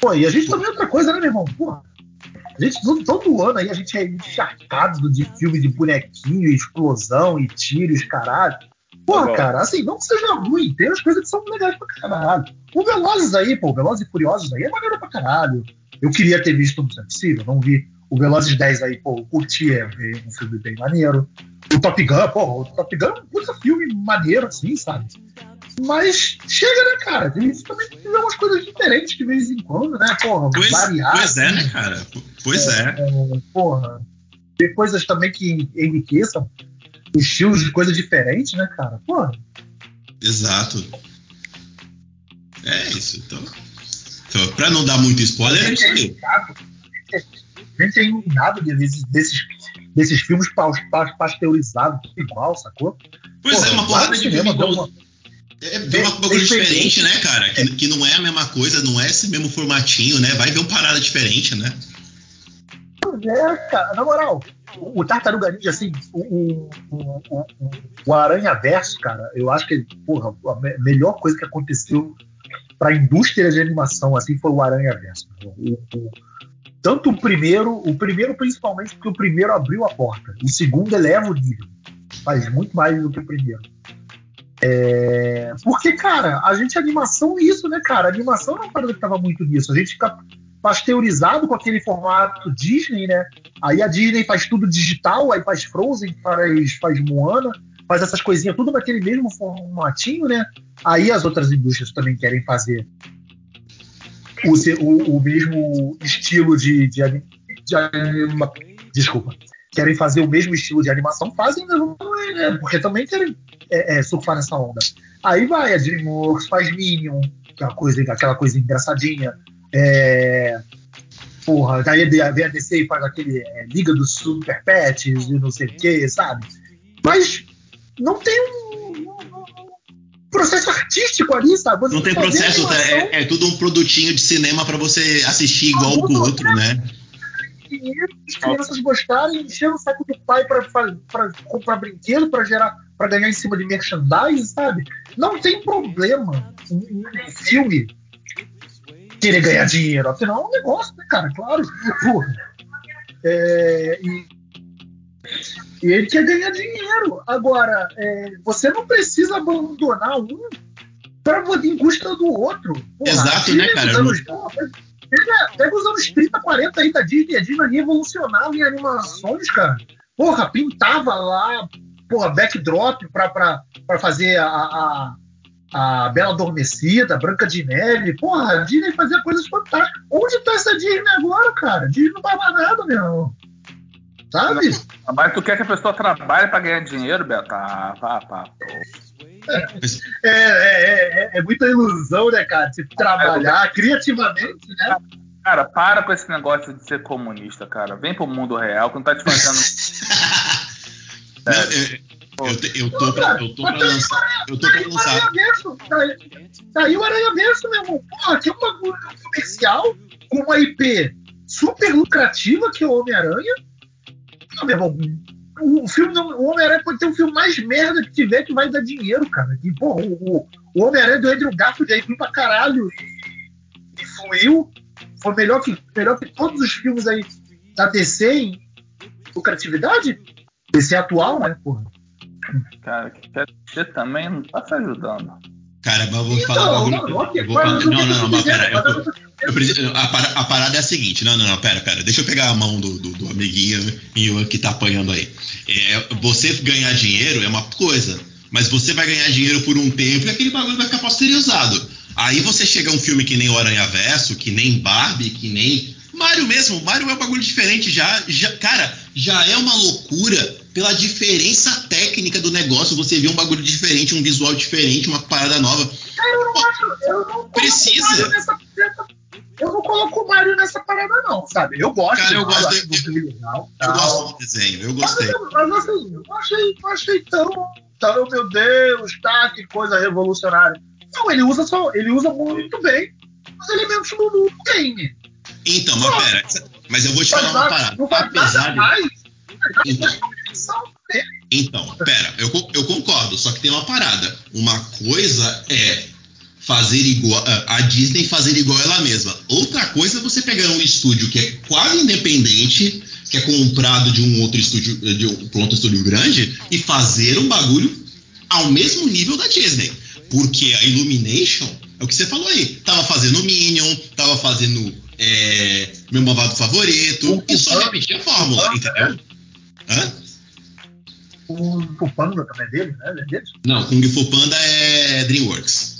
Pô, e a gente também é outra coisa, né, meu irmão? Pô, a gente, todo, todo ano aí a gente é encharcado de filme de bonequinho, explosão e tiros, caralho. Porra, tá cara, assim, não que seja ruim, tem as coisas que são legais pra caralho. O Velozes aí, pô, Velozes e Furiosos aí é maneiro pra caralho. Eu queria ter visto, não é possível, não vi. O Velozes 10 aí, pô, eu curti, é, é um filme bem maneiro. O Top Gun, porra, o Top Gun é um puta filme maneiro, assim, sabe? Mas chega, né, cara? Tem também fazer umas coisas diferentes de vez em quando, né? Porra, pois, variar. Pois é, né, cara? Pois é. é. é porra. Ter coisas também que enriqueçam estilos de coisas diferentes, né, cara? Porra. Exato. É isso, então. então pra não dar muito spoiler, é isso aí. A gente é inundado de desses desses filmes pasteurizados, igual, sacou? Pois Pô, é, uma porrada de filme igual. É, é uma bagulho diferente, né, cara? Que, que não é a mesma coisa, não é esse mesmo formatinho, né? Vai ver uma parada diferente, né? Pois é, cara. Na moral, o Tartaruga Ninja, assim, o, o, o, o Aranha Verso, cara, eu acho que, porra, a melhor coisa que aconteceu para a indústria de animação, assim, foi o Aranha Verso. O, o, tanto o primeiro, o primeiro principalmente porque o primeiro abriu a porta, o segundo eleva o nível, faz muito mais do que o primeiro. É... Porque, cara, a gente animação é isso, né, cara? Animação não parada que tava muito nisso. A gente fica pasteurizado com aquele formato Disney, né? Aí a Disney faz tudo digital, aí faz Frozen, faz, faz Moana, faz essas coisinhas tudo naquele mesmo formatinho, né? Aí as outras indústrias também querem fazer o, o mesmo estilo de, de, de, desculpa. Querem fazer o mesmo estilo de animação? Fazem né? porque também querem é, é, surfar nessa onda. Aí vai a DreamWorks faz Minion aquela coisa aquela coisa engraçadinha. É, porra daí a DC faz aquele é, Liga dos Super Pets e não sei o que sabe? Mas não tem um, processo artístico ali, sabe? Você não tem processo, tá? é, é, tudo um produtinho de cinema para você assistir igual o do outro, né? Dinheiro, as crianças gostarem, encher o saco do pai para comprar brinquedo, para gerar, para ganhar em cima de merchandising, sabe? Não tem problema um, um filme querer ganhar dinheiro, afinal é um negócio, né, cara? Claro. Porra. É, e e ele quer ganhar dinheiro. Agora, é, você não precisa abandonar um para em custa do outro. Porra, Exato, né, cara? Anos, pega, pega os anos 30, 40 aí da Disney. A Disney revolucionava em animações, cara. Porra, pintava lá, porra, backdrop pra, pra, pra fazer a, a, a Bela Adormecida, Branca de Neve. Porra, a Disney fazia coisas fantásticas. Onde tá essa Disney agora, cara? A Disney não mais nada, meu. Sabe? Mas tu quer que a pessoa trabalhe para ganhar dinheiro, Beto? Ah, pá, pá. É, é, é, é, muita ilusão, né, cara? Se trabalhar criativamente, né? Cara, para com esse negócio de ser comunista, cara. Vem pro mundo real, que não tá te fazendo. não, eu, eu, eu, tô pra, eu tô pra lançar. Eu tô pra lançar. Saiu o Aranha Verso, meu irmão. Porra, que é um comercial com uma IP super lucrativa que é o Homem-Aranha. Meu irmão, o filme o Homem-Aranha pode ter um filme mais merda que tiver que vai dar dinheiro, cara. E, porra, o, o Homem-Aranha do Andrew Garfield aí foi pra caralho e, e fluiu. Foi melhor que, melhor que todos os filmes aí da DC em lucratividade. DC atual, né, porra? Cara, você também não tá se ajudando. Cara, mas eu vou falar não, não, não, não, não, mas pera, eu, eu, eu preciso, a, a, parada é a seguinte, não, não, não, pera, pera, deixa eu pegar a mão do, do, do amiguinho que tá apanhando aí. É, você ganhar dinheiro é uma coisa, mas você vai ganhar dinheiro por um tempo e aquele bagulho vai ficar posteriorizado. Aí você chega a um filme que nem o Aranha Verso, que nem Barbie, que nem Mario mesmo, Mario é um bagulho diferente já, já, cara, já é uma loucura pela diferença técnica do negócio, você vê um bagulho diferente, um visual diferente, uma parada nova. Cara, eu não acho, eu não precisa. Nessa, eu não coloco o Mario nessa parada não, sabe? Eu gosto. Cara, eu gosto do, do, legal, eu gosto do desenho, eu gostei. Mas, mas assim, eu não achei, não achei tão, tão, meu Deus, tá, que coisa revolucionária. Não, ele usa só, ele usa muito bem os elementos do, do game. Então, mas pera, mas eu vou te falar uma parada. Não faz Apesar de... mais. Então, então, pera, eu, eu concordo, só que tem uma parada. Uma coisa é fazer igual a Disney fazer igual ela mesma. Outra coisa é você pegar um estúdio que é quase independente, que é comprado de um outro estúdio, de um outro estúdio grande e fazer um bagulho ao mesmo nível da Disney. Porque a Illumination é o que você falou aí. Tava fazendo Minion, tava fazendo é, meu malvado favorito, e só repetir a fórmula, entendeu? Hã? O Fu Panda também é dele, né? É deles? Não, Kung Fu Panda é DreamWorks.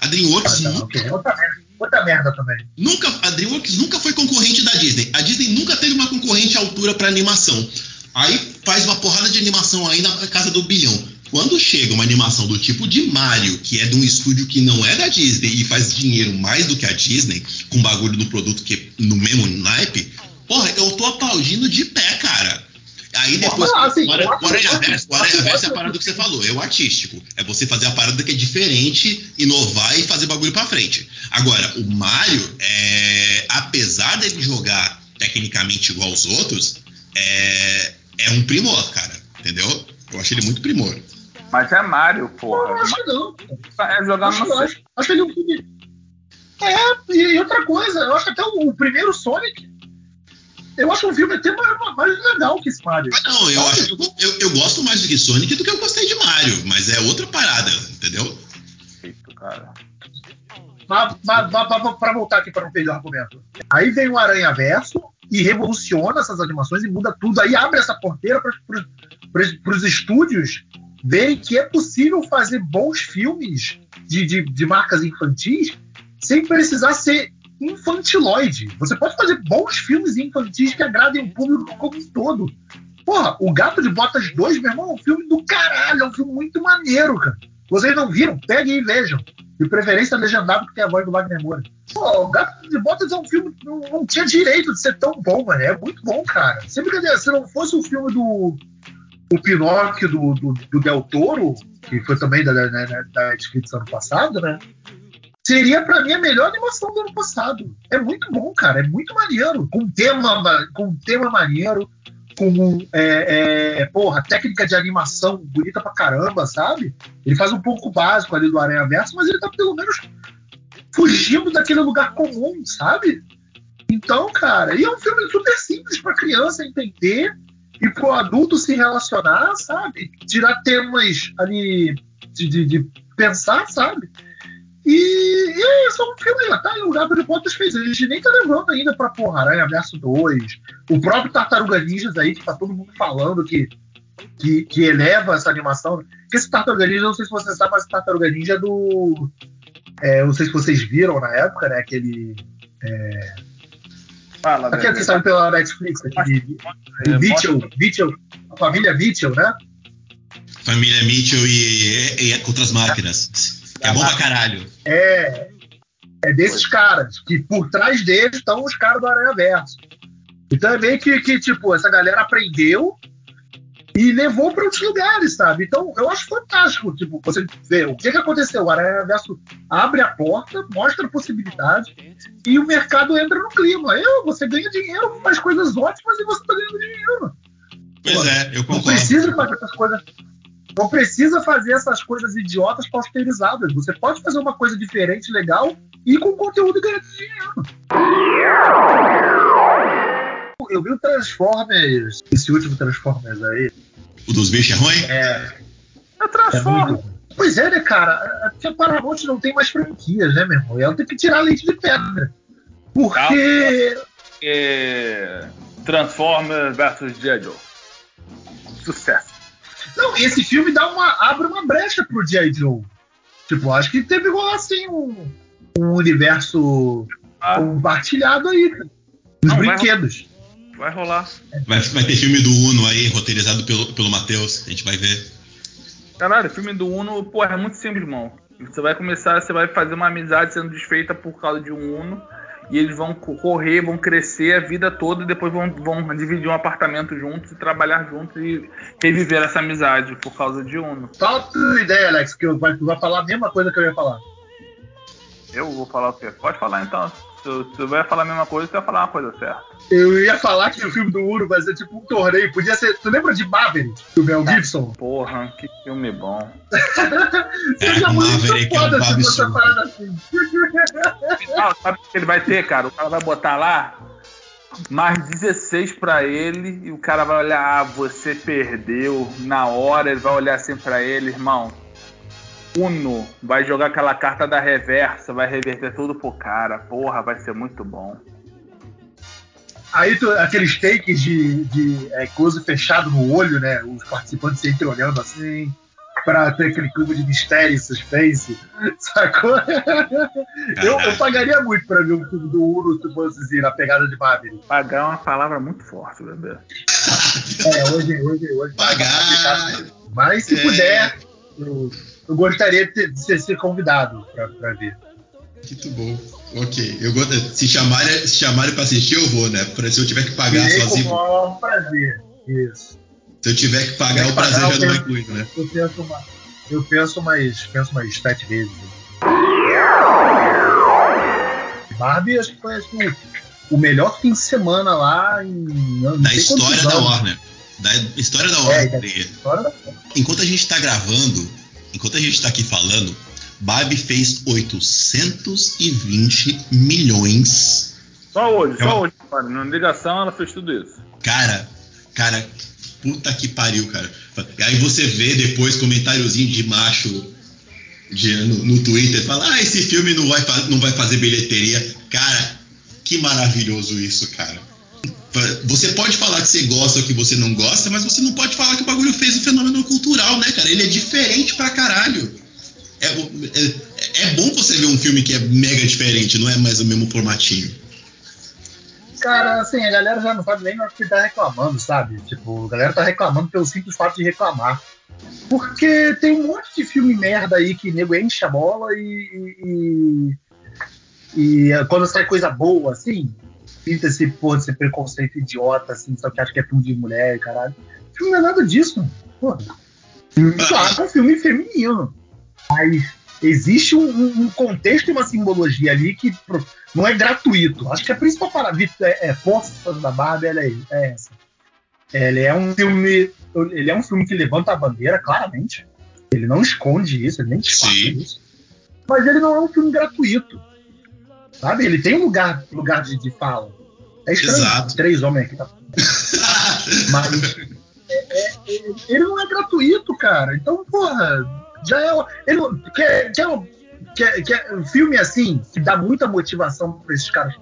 A DreamWorks ah, tá, nunca, okay. outra, merda, outra merda também. Nunca, a DreamWorks nunca foi concorrente da Disney. A Disney nunca teve uma concorrente à altura para animação. Aí faz uma porrada de animação aí na casa do bilhão. Quando chega uma animação do tipo de Mario, que é de um estúdio que não é da Disney e faz dinheiro mais do que a Disney, com bagulho do produto que no mesmo naipe, porra, eu tô aplaudindo de pé, cara. Aí depois, Mas, assim, o Aranha Verso, o Aranha Verso é a parada que você falou, é o artístico. É você fazer a parada que é diferente, inovar e fazer bagulho pra frente. Agora, o Mario, é, apesar dele jogar tecnicamente igual aos outros, é, é um primor, cara. Entendeu? Eu acho ele muito primor. Mas é Mario, porra. Não, acho que não. É jogar acho, no acho, acho que ele é um filme. É, e outra coisa, eu acho que até o, o primeiro Sonic. Eu acho um filme até mais, mais legal que esse Mario. Ah, não, eu, acho, eu, eu, eu, gosto mais do que Sonic do que eu gostei de Mario, mas é outra parada, entendeu? Perfeito, cara. Mas, mas, mas, pra voltar aqui para não perder o argumento. Aí vem o Aranha Verso e revoluciona essas animações e muda tudo. Aí abre essa porteira para os estúdios verem que é possível fazer bons filmes de, de, de marcas infantis sem precisar ser infantiloide. Você pode fazer bons filmes infantis que agradem o público como um todo. Porra, O Gato de Botas 2, meu irmão, é um filme do caralho, é um filme muito maneiro, cara. Vocês não viram? Peguem e vejam. De preferência legendado, que tem a voz do Wagner Moura. Pô, O Gato de Botas é um filme que não, não tinha direito de ser tão bom, mano. É muito bom, cara. Sem brincadeira, se não fosse o filme do Pinóquio do, do, do, Del Toro, que foi também da, da, da Netflix ano passado, né? Seria para mim a melhor animação do ano passado. É muito bom, cara. É muito maneiro. Com tema, com tema maneiro, com é, é, porra, técnica de animação bonita pra caramba, sabe? Ele faz um pouco básico ali do Aranha Verso, mas ele tá pelo menos fugindo daquele lugar comum, sabe? Então, cara, e é um filme super simples para criança entender e pro adulto se relacionar, sabe? Tirar temas ali de, de, de pensar, sabe? E, e é isso, é um filme já tá? E o Gabriel Potter fez. A gente nem tá levando ainda pra porra, Aranha Verso 2. O próprio Tartaruga Ninjas aí, que tá todo mundo falando que, que, que eleva essa animação. Porque esse Tartaruga Ninja, não sei se você sabe, mas esse Tartaruga Ninja é do. É, não sei se vocês viram na época, né? Aquele. É, Fala, Aquele que saiu pela Netflix, aquele de, de Mitchell, Mitchell, a família Mitchell, né? Família Mitchell e, e outras máquinas. É bom pra caralho. É. É desses caras, que por trás deles estão os caras do Aranha Verso. Então é meio que, que, tipo, essa galera aprendeu e levou para outros lugares, sabe? Então eu acho fantástico, tipo, você vê o que, que aconteceu. O Aranha Verso abre a porta, mostra a possibilidade e o mercado entra no clima. Eu, você ganha dinheiro, faz coisas ótimas e você tá ganhando dinheiro. Pois Pô, é, eu concordo. Não precisa fazer essas coisas. Não precisa fazer essas coisas idiotas pasteurizadas. Você pode fazer uma coisa diferente, legal, e com conteúdo e ganhar dinheiro. Eu vi o Transformers, esse último Transformers aí. O dos bichos é ruim? É. É Transformers. É pois é, né, cara? Porque a Paramount não tem mais franquias, né, meu irmão? Ela tem que tirar leite de pedra. Porque. É... Transformers vs G.I. Sucesso. Não, esse filme dá uma, abre uma brecha pro G.I. Joe. Tipo, acho que teve rolar assim um, um universo ah. compartilhado aí. Os brinquedos. Vai, rolar. Vai, vai, ter filme do Uno aí, roteirizado pelo, pelo Matheus. A gente vai ver. Caralho, filme do Uno, pô, é muito simples, irmão. Você vai começar, você vai fazer uma amizade sendo desfeita por causa de um Uno e eles vão correr, vão crescer a vida toda e depois vão, vão dividir um apartamento juntos e trabalhar juntos e reviver essa amizade por causa de Uno. Fala a tua ideia, Alex, que eu, vai, tu vai falar a mesma coisa que eu ia falar. Eu vou falar o quê? Pode falar então. Se você vai falar a mesma coisa, você vai falar uma coisa certa. Eu ia falar que o filme do Uno vai ser tipo um torneio. Podia ser. Tu lembra de Maverick, do Mel Gibson? Porra, que filme bom. Seja é, muito foda é um se você parada assim. sabe o que ele vai ter, cara? O cara vai botar lá mais 16 para ele e o cara vai olhar, ah, você perdeu. Na hora ele vai olhar assim para ele, irmão. Uno vai jogar aquela carta da reversa, vai reverter tudo pro cara. Porra, vai ser muito bom. Aí tu, aqueles takes de, de é, close fechado no olho, né? Os participantes sempre olhando assim, pra ter aquele clima de mistério e suspense, sacou? eu, eu, pagaria muito pra ver um filme do Uno se na pegada de Maverick. Pagar é uma palavra muito forte, bebê. É, hoje, hoje, hoje. Pagar! Mas se é. puder, eu, eu gostaria de, ter, de ser, convidado pra ver. Muito bom. Ok. Eu gosto, se chamarem se chamarem pra assistir, eu vou, né? Se eu tiver que pagar Virei sozinho. Com o maior prazer. Isso. Se eu tiver que pagar, o prazer pagar, já não é incluído, né? Eu penso, uma, eu penso mais, penso mais sete vezes. Barbie, acho que foi o melhor fim de semana lá em. Da história da Warner. Da história da é, Warner. É, da história da... Enquanto a gente tá gravando, enquanto a gente tá aqui falando, Barbie fez 820 milhões. Só hoje, é só hoje, cara. Na ligação ela fez tudo isso. Cara, cara, puta que pariu, cara. Aí você vê depois comentáriozinho de macho de, no, no, Twitter, fala, ah, esse filme não vai, não vai fazer bilheteria. Cara, que maravilhoso isso, cara. Você pode falar que você gosta ou que você não gosta, mas você não pode falar que o bagulho fez um fenômeno cultural, né, cara? Ele é diferente pra caralho. É, é, é bom você ver um filme que é mega diferente, não é mais o mesmo formatinho. Cara, assim, a galera já não sabe nem o que tá reclamando, sabe? Tipo, a galera tá reclamando pelo simples fato de reclamar. Porque tem um monte de filme merda aí que nego enche a bola e. E, e quando sai coisa boa, assim, pinta esse porra preconceito idiota, assim, só que acha que é filme de mulher, caralho. O filme não é nada disso, porra. Claro é um filme feminino. Mas existe um, um, contexto e uma simbologia ali que não é gratuito. Acho que a principal parada, é, é força da Barbie ela é, é essa. Ele é um filme, ele é um filme que levanta a bandeira claramente. Ele não esconde isso, ele nem disfarça isso. Mas ele não é um filme gratuito. Sabe? Ele tem um lugar, lugar de, de fala. É estranho. Exato. Três homens aqui. Tá... Mas é, é, ele não é gratuito, cara. Então, porra, já é. Ele, quer, quer, quer, quer um filme assim, que dá muita motivação para esses caras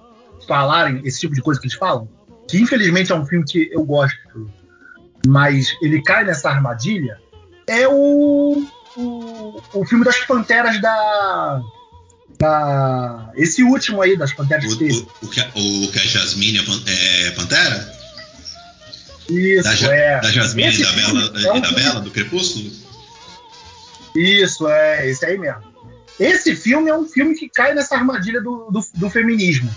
falarem esse tipo de coisa que eles falam? Que infelizmente é um filme que eu gosto, mas ele cai nessa armadilha. É o, o, o filme das Panteras da. Da, esse último aí das Panteras o, que o, o, que, o que a Jasmine é, é Pantera? Isso, da, é. Da Jasmine e da Bela, é um da Bela, do Crepúsculo? Isso, é, esse aí mesmo. Esse filme é um filme que cai nessa armadilha do, do, do feminismo.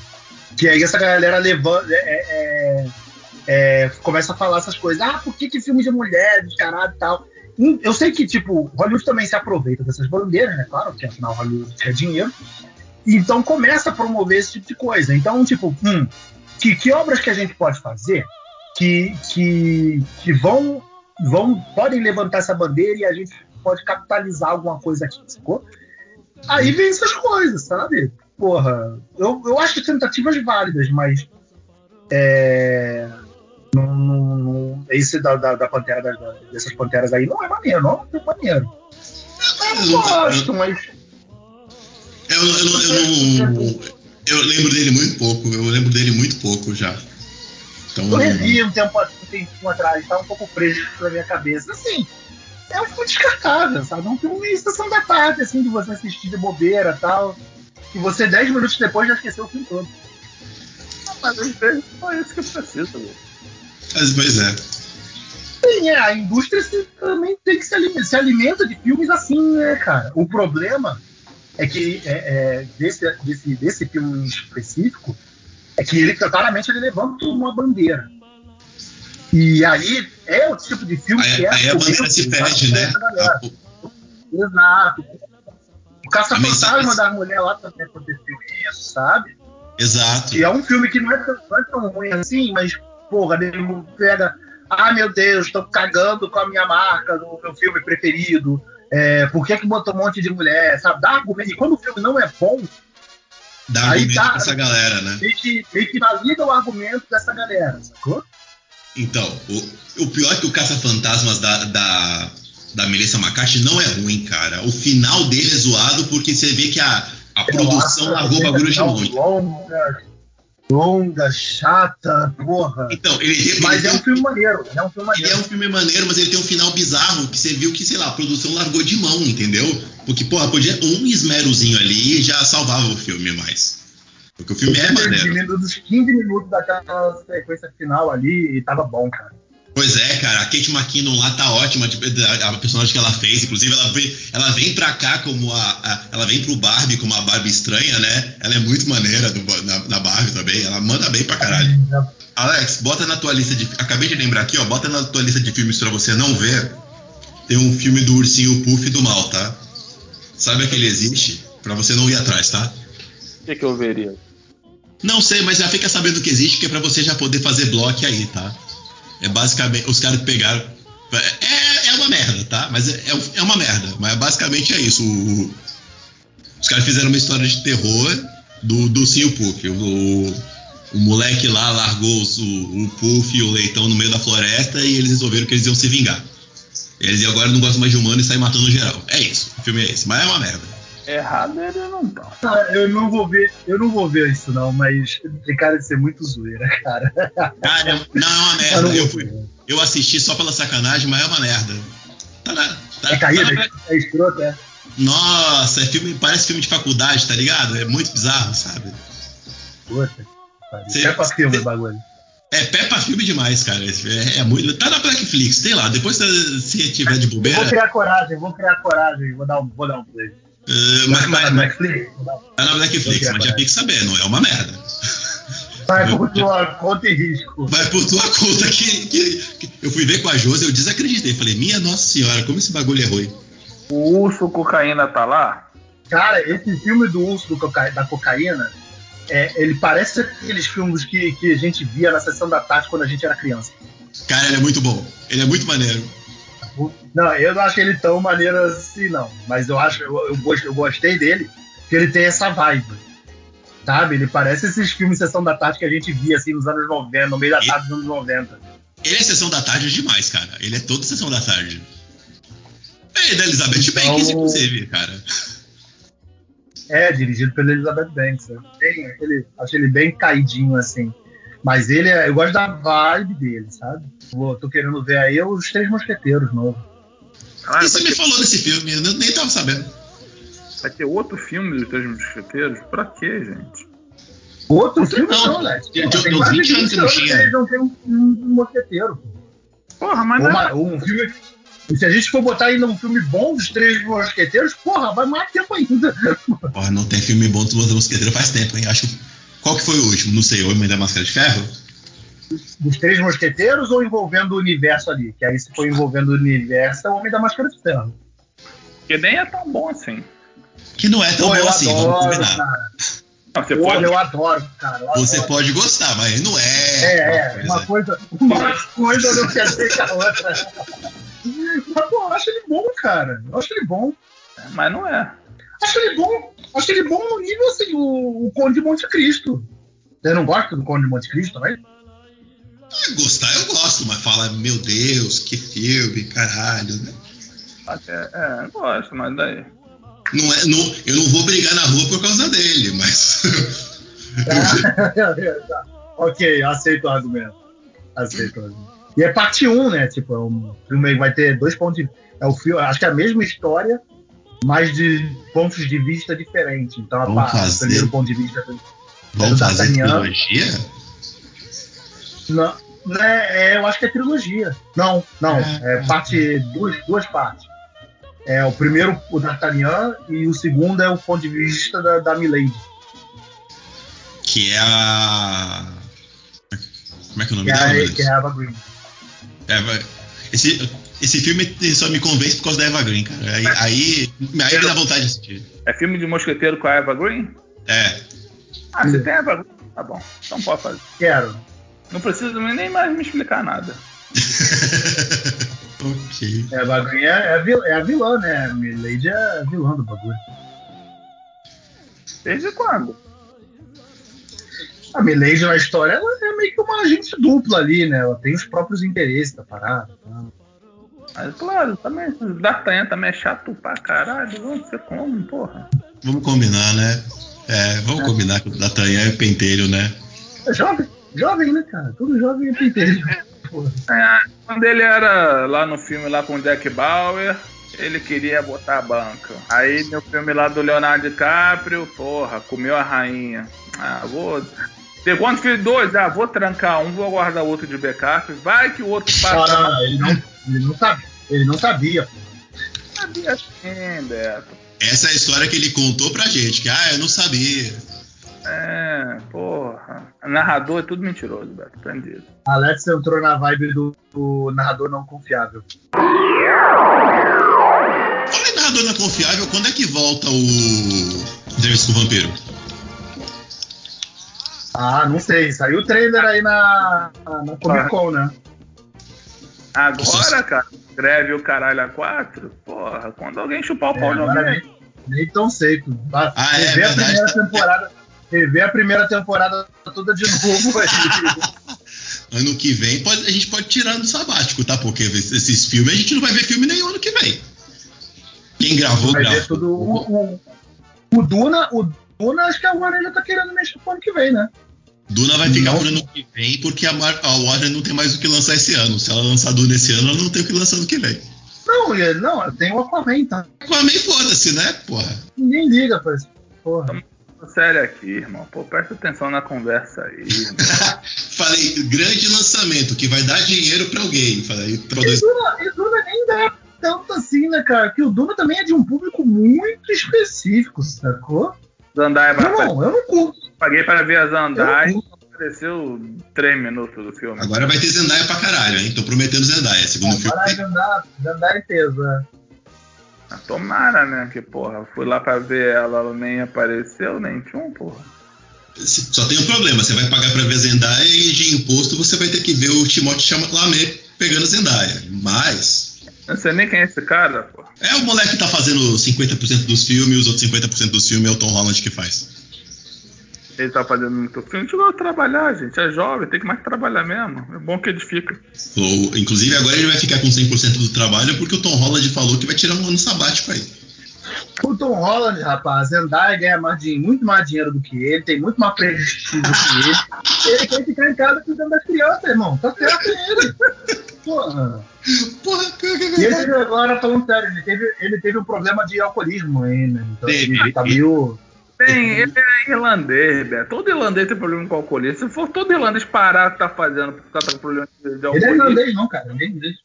Que aí essa galera levanta. É, é, é, começa a falar essas coisas. Ah, por que, que filme de mulher, de caralho e tal? Eu sei que, tipo, Hollywood também se aproveita dessas bandeiras, né? Claro, porque afinal Hollywood quer dinheiro. Então começa a promover esse tipo de coisa. Então, tipo, hum, que, que obras que a gente pode fazer que, que, que vão, vão podem levantar essa bandeira e a gente pode capitalizar alguma coisa aqui, sacou? Aí vem essas coisas, sabe? Porra, eu, eu acho tentativas válidas, mas é, não, não, não- esse da, da, da pantera da- dessas panteras aí não é maneiro, não é maneiro. Eu não gosto, mas Eu, eu, eu não. Eu lembro dele muito pouco. Eu lembro dele muito pouco já. Então. eu revi um tempo, um tempinho atrás, tá um pouco preso na minha cabeça. Assim, é um filme descartável, sabe? É um filme meio estação da tarde, assim, de você assistir de bobeira e tal. E você, 10 minutos depois, já esqueceu o filme todo. Mas às vezes só isso que precisa, velho. Mas, pois é. Sim, é, a indústria se- também tem que se alimenta, se alimenta de filmes assim, né, cara? O problema é que é, é, desse, desse, desse filme em específico é que ele claramente ele levanta uma bandeira. E aí é o tipo de filme que Aí, é aí a bandeira se perde, né? A- Exato. O Caça-Fantasma mensagem- da mulher lá também aconteceu isso, sabe? Exato. E é um filme que não é tão, não é tão ruim assim, mas, porra, nego pega. Ah, meu Deus, tô cagando com a minha marca no meu filme preferido. É, por que, que botou um monte de mulher? Sabe? Dá argumento. E quando o filme não é bom, Dá Aí argumento tá- pra essa galera, né? meio que, meio que valida o argumento dessa galera, sacou? Então, o, o pior é que o Caça-Fantasmas da, da, da Melissa McCarthy não é ruim, cara. O final dele é zoado porque você vê que a, a produção largou o bagulho de mão. Longa, longa, chata, porra. Então, ele, Mas é um filme maneiro. É um filme Ele maneiro. é um filme maneiro, mas ele tem um final bizarro que você viu que, sei lá, a produção largou de mão, entendeu? Porque, porra, podia um esmerozinho ali e já salvava o filme mais. Porque o filme é maneiro. minutos, 15 minutos daquela sequência final ali e tava bom, cara. Pois é, cara, a Kate McKinnon lá tá ótima, tipo, a, personagem que ela fez, inclusive ela vem, ela vem pra cá como a, a- Ela vem pro Barbie como a Barbie estranha, né? Ela é muito maneira do- na, na Barbie também, ela manda bem pra caralho. Alex, bota na tua lista de. Acabei de lembrar aqui, ó. Bota na tua lista de filmes pra você não ver. Tem um filme do Ursinho Puff do Mal, tá? Sabe que ele existe? Pra você não ir atrás, tá? O que, que eu veria? Não sei, mas já fica sabendo que existe, que é pra você já poder fazer bloco aí, tá? É basicamente. Os caras pegaram. É, é uma merda, tá? Mas é, é é uma merda. Mas basicamente é isso. O- os caras fizeram uma história de terror do, do Ursinho Puff. O, o moleque lá largou o, o Puff e o leitão no meio da floresta e eles resolveram que eles iam se vingar. Eles agora não gostam mais de humano e saem matando geral. É isso. O filme é esse. Mas é uma merda. Errado ele não tá. Ah, Eu não vou ver, eu não vou ver isso não, mas tem cara de ser muito zoeira, cara. Cara, não, é uma Eu merda. Eu, fui, ver. eu assisti só pela sacanagem, mas é uma merda. Tá na, tá, É caída, tá na- é escroto, é. Nossa, é filme, parece filme de faculdade, tá ligado? É muito bizarro, sabe? Puta. Cê- É pra filme cê- o bagulho. É pé pra filme demais, cara. É, é muito, tá na Blackflix, tem lá. Depois se, se tiver de Eu vou bobeira. criar coragem, vou criar coragem, vou dar um, vou dar um play. Vai mas, mas- na mas- Netflix? Tá na criar mas já coragem. tem que saber, não é uma merda. Vai por tua conta e risco. Vai por tua conta que, que- que eu fui ver com a Josi, eu desacreditei. Falei, minha nossa senhora, como esse bagulho é ruim. O urso cocaína tá lá? Cara, esse filme do urso do coca- da cocaína, é, ele parece aqueles filmes que, que a gente via na sessão da tarde quando a gente era criança. Cara, ele é muito bom. Ele é muito maneiro. Não, eu não acho ele tão maneiro assim, não. Mas eu acho, eu, eu, gost- eu gostei dele, que ele tem essa vibe. Sabe? Ele parece esses filmes Sessão da Tarde que a gente via assim nos anos 90, no meio da tarde dos anos 90. Ele é sessão da tarde demais, cara. Ele é todo sessão da tarde. É da Elizabeth Então- Banks, inclusive, cara. É, dirigido pela Elizabeth Banks. Bem, aquele, acho ele bem caidinho assim. Mas ele é, eu gosto da vibe dele, sabe? Vou, tô querendo ver aí os Três Mosqueteiros novo. Caralho, e você vai, me ter, falou desse filme, eu nem tava sabendo. vai ter outro filme dos Três Mosqueteiros? Pra quê, gente? Outro filme Não, não, eu- Tem eu- quase 20 anos que não tinha. Eles não tem um, um mosqueteiro. Porra, mas Ou não é uma- um filme, E se a gente for botar ainda um filme bom dos Três Mosqueteiros, porra, vai mais tempo ainda. Porra, não tem filme bom dos Três Mosqueteiros faz tempo, hein? Acho. Qual que foi o último? Não sei, o Homem da Máscara de Ferro? Dos Três Mosqueteiros ou envolvendo o universo ali? Que aí se for envolvendo o universo, é o Homem da Máscara de Ferro. Que nem é tão bom assim. Que não é tão Pô, bom eu assim, vamos adoro, combinar. cara. Não, você Pô, pode. eu adoro, cara. eu Você adoro. pode gostar, mas não é. É, é, uma coisa, uma coisa não quer dizer que a outra. Mas, pô, eu acho ele bom, cara. Eu acho ele bom. Mas não é. Acho ele bom. Acho ele bom no nível assim, o, o Conde de Monte Cristo. Você não gosta do Conde de Monte Cristo também? Ah, Gostar eu gosto, mas fala, meu Deus, que filme, caralho, né? É, eu gosto, mas daí. Não é, não, eu não vou brigar na rua por causa dele, mas. Ok, aceito o argumento. Aceito o argumento. E é parte 1, né? Tipo, é um filme que vai ter dois pontos de. É o filme, acho que é a mesma história, mas de pontos de vista diferentes. Então, a parte, fazer. o primeiro ponto de vista. Vamos fazer trilogia? Não, né, é, eu acho que é trilogia. Não, não. Ah, É ah, parte. Duas, duas partes. É o primeiro o D'Artagnan e o segundo é o ponto de vista da, da Milady. Que é a. Como é que é o nome Que é, dela? meu que é a Eva Green. Eva- Esse, esse filme só me convence por causa da Eva Green, cara. Aí, aí, aí me dá vontade de assistir. É filme de mosqueteiro com a Eva Green? É. Ah, você tem a Eva Green? Tá bom. Então pode fazer. Quero. Não precisa nem mais me explicar nada. ok. É, a Green é, é, a vil- é a vilã, né? A Milady é a vilã do bagulho. Desde quando? A Milady na história ela é meio que uma agente dupla ali, né? Ela tem os próprios interesses da parada. Tá? Mas claro, também. D'Artagnan também é chato pra caralho. Onde você come, porra? Vamos combinar, né? É, vamos combinar que o D'Artagnan é pentelho, né? É jovem, jovem, né, cara? Todo jovem é pentelho. É, quando ele era lá no filme lá com o Jack Bauer, ele queria botar a banca. Aí no filme lá do Leonardo DiCaprio, porra, comeu a rainha. Ah, vou. Pegou um filho dois, ah, vou trancar um, vou guardar o outro de backup. Vai que o outro Não, passa. não, não, ele não, ele não sabia. Ele não sabia. pô. Sabia sim, Beto. Essa é a história que ele contou pra gente, que ah, eu não sabia. É, porra. Narrador é tudo mentiroso, Beto. Aprendido. Alex entrou na vibe do, do narrador não confiável. Fala em narrador não confiável, quando é que volta o Entrevista com o Vampiro? Ah, não sei. Saiu o trailer aí na, na Comic Con, né? Agora, cara, greve o caralho a quatro, porra, quando alguém chupar o É, pau de agora alguém. nem, nem tão seco. Vai Ah, é a primeira temporada. Rever a primeira temporada toda de novo aí. Ano que vem pode- a gente pode tirar no sabático, tá? Porque esses filmes a gente não vai ver filme nenhum ano que vem. Quem gravou, Vai gravou. tudo. O, o, o Duna, o Duna, acho que a Warner já tá querendo mexer pro ano que vem, né? Duna vai ficar Não. por ano que vem porque a, Mar- a Warner não tem mais o que lançar esse ano. Se ela lançar Duna esse ano, ela não tem o que lançar ano que vem. Não, não, tem o Aquaman, tá? Aquaman, foda-se, né? Porra. Ninguém liga isso. Porra. Sério aqui, irmão. Pô, presta atenção na conversa aí. irmão. Falei, grande lançamento que vai dar dinheiro pra alguém. Falei, pra E. Duna, e Duna nem dá tanto assim, né, cara? Que o Duna também é de um público muito específico, sacou? Zandaia vai aparecer. Não, eu não curto. Paguei pra ver a e apareceu três minutos do filme. Agora vai ter Zendaya pra caralho, hein? Tô prometendo Zendaya. Segundo filme. Agora andar, andar em peso, né? Ah, Tomara, né? Que, porra, fui lá pra ver ela, ela nem apareceu, nem tchum, porra. Só tem um problema, você vai pagar pra ver Zendaya e de imposto você vai ter que ver o Timothée Chalamet pegando Zendaya. Mas Eu não sei nem quem é esse cara, porra. é o moleque que tá fazendo 50% dos filmes, os outros 50% dos filmes é o Tom Holland que faz. Ele tá fazendo muito filme. Chegou a trabalhar, gente. É jovem, tem que mais trabalhar mesmo. É bom que edifica. Ou, inclusive agora ele vai ficar com 100% do trabalho porque o Tom Holland falou que vai tirar um ano sabático aí. O Tom Holland, rapaz, Zendaya ganha mais dinheiro, muito mais dinheiro do que ele, tem muito mais prestígio do que ele. Ele quer ficar em casa cuidando das crianças, irmão. Tá certo ele. Porra. Porra, pior que é E ele agora, falando sério, ele teve, ele teve um problema de alcoolismo né? Então Teve. ele tá meio. Tem, ele é irlandês, Beto. Todo irlandês tem problema com alcoolismo. Se for todo irlandês parar o que tá fazendo por causa do problema de, de Ele é alcoolismo. irlandês, não, cara. Ele é inglês.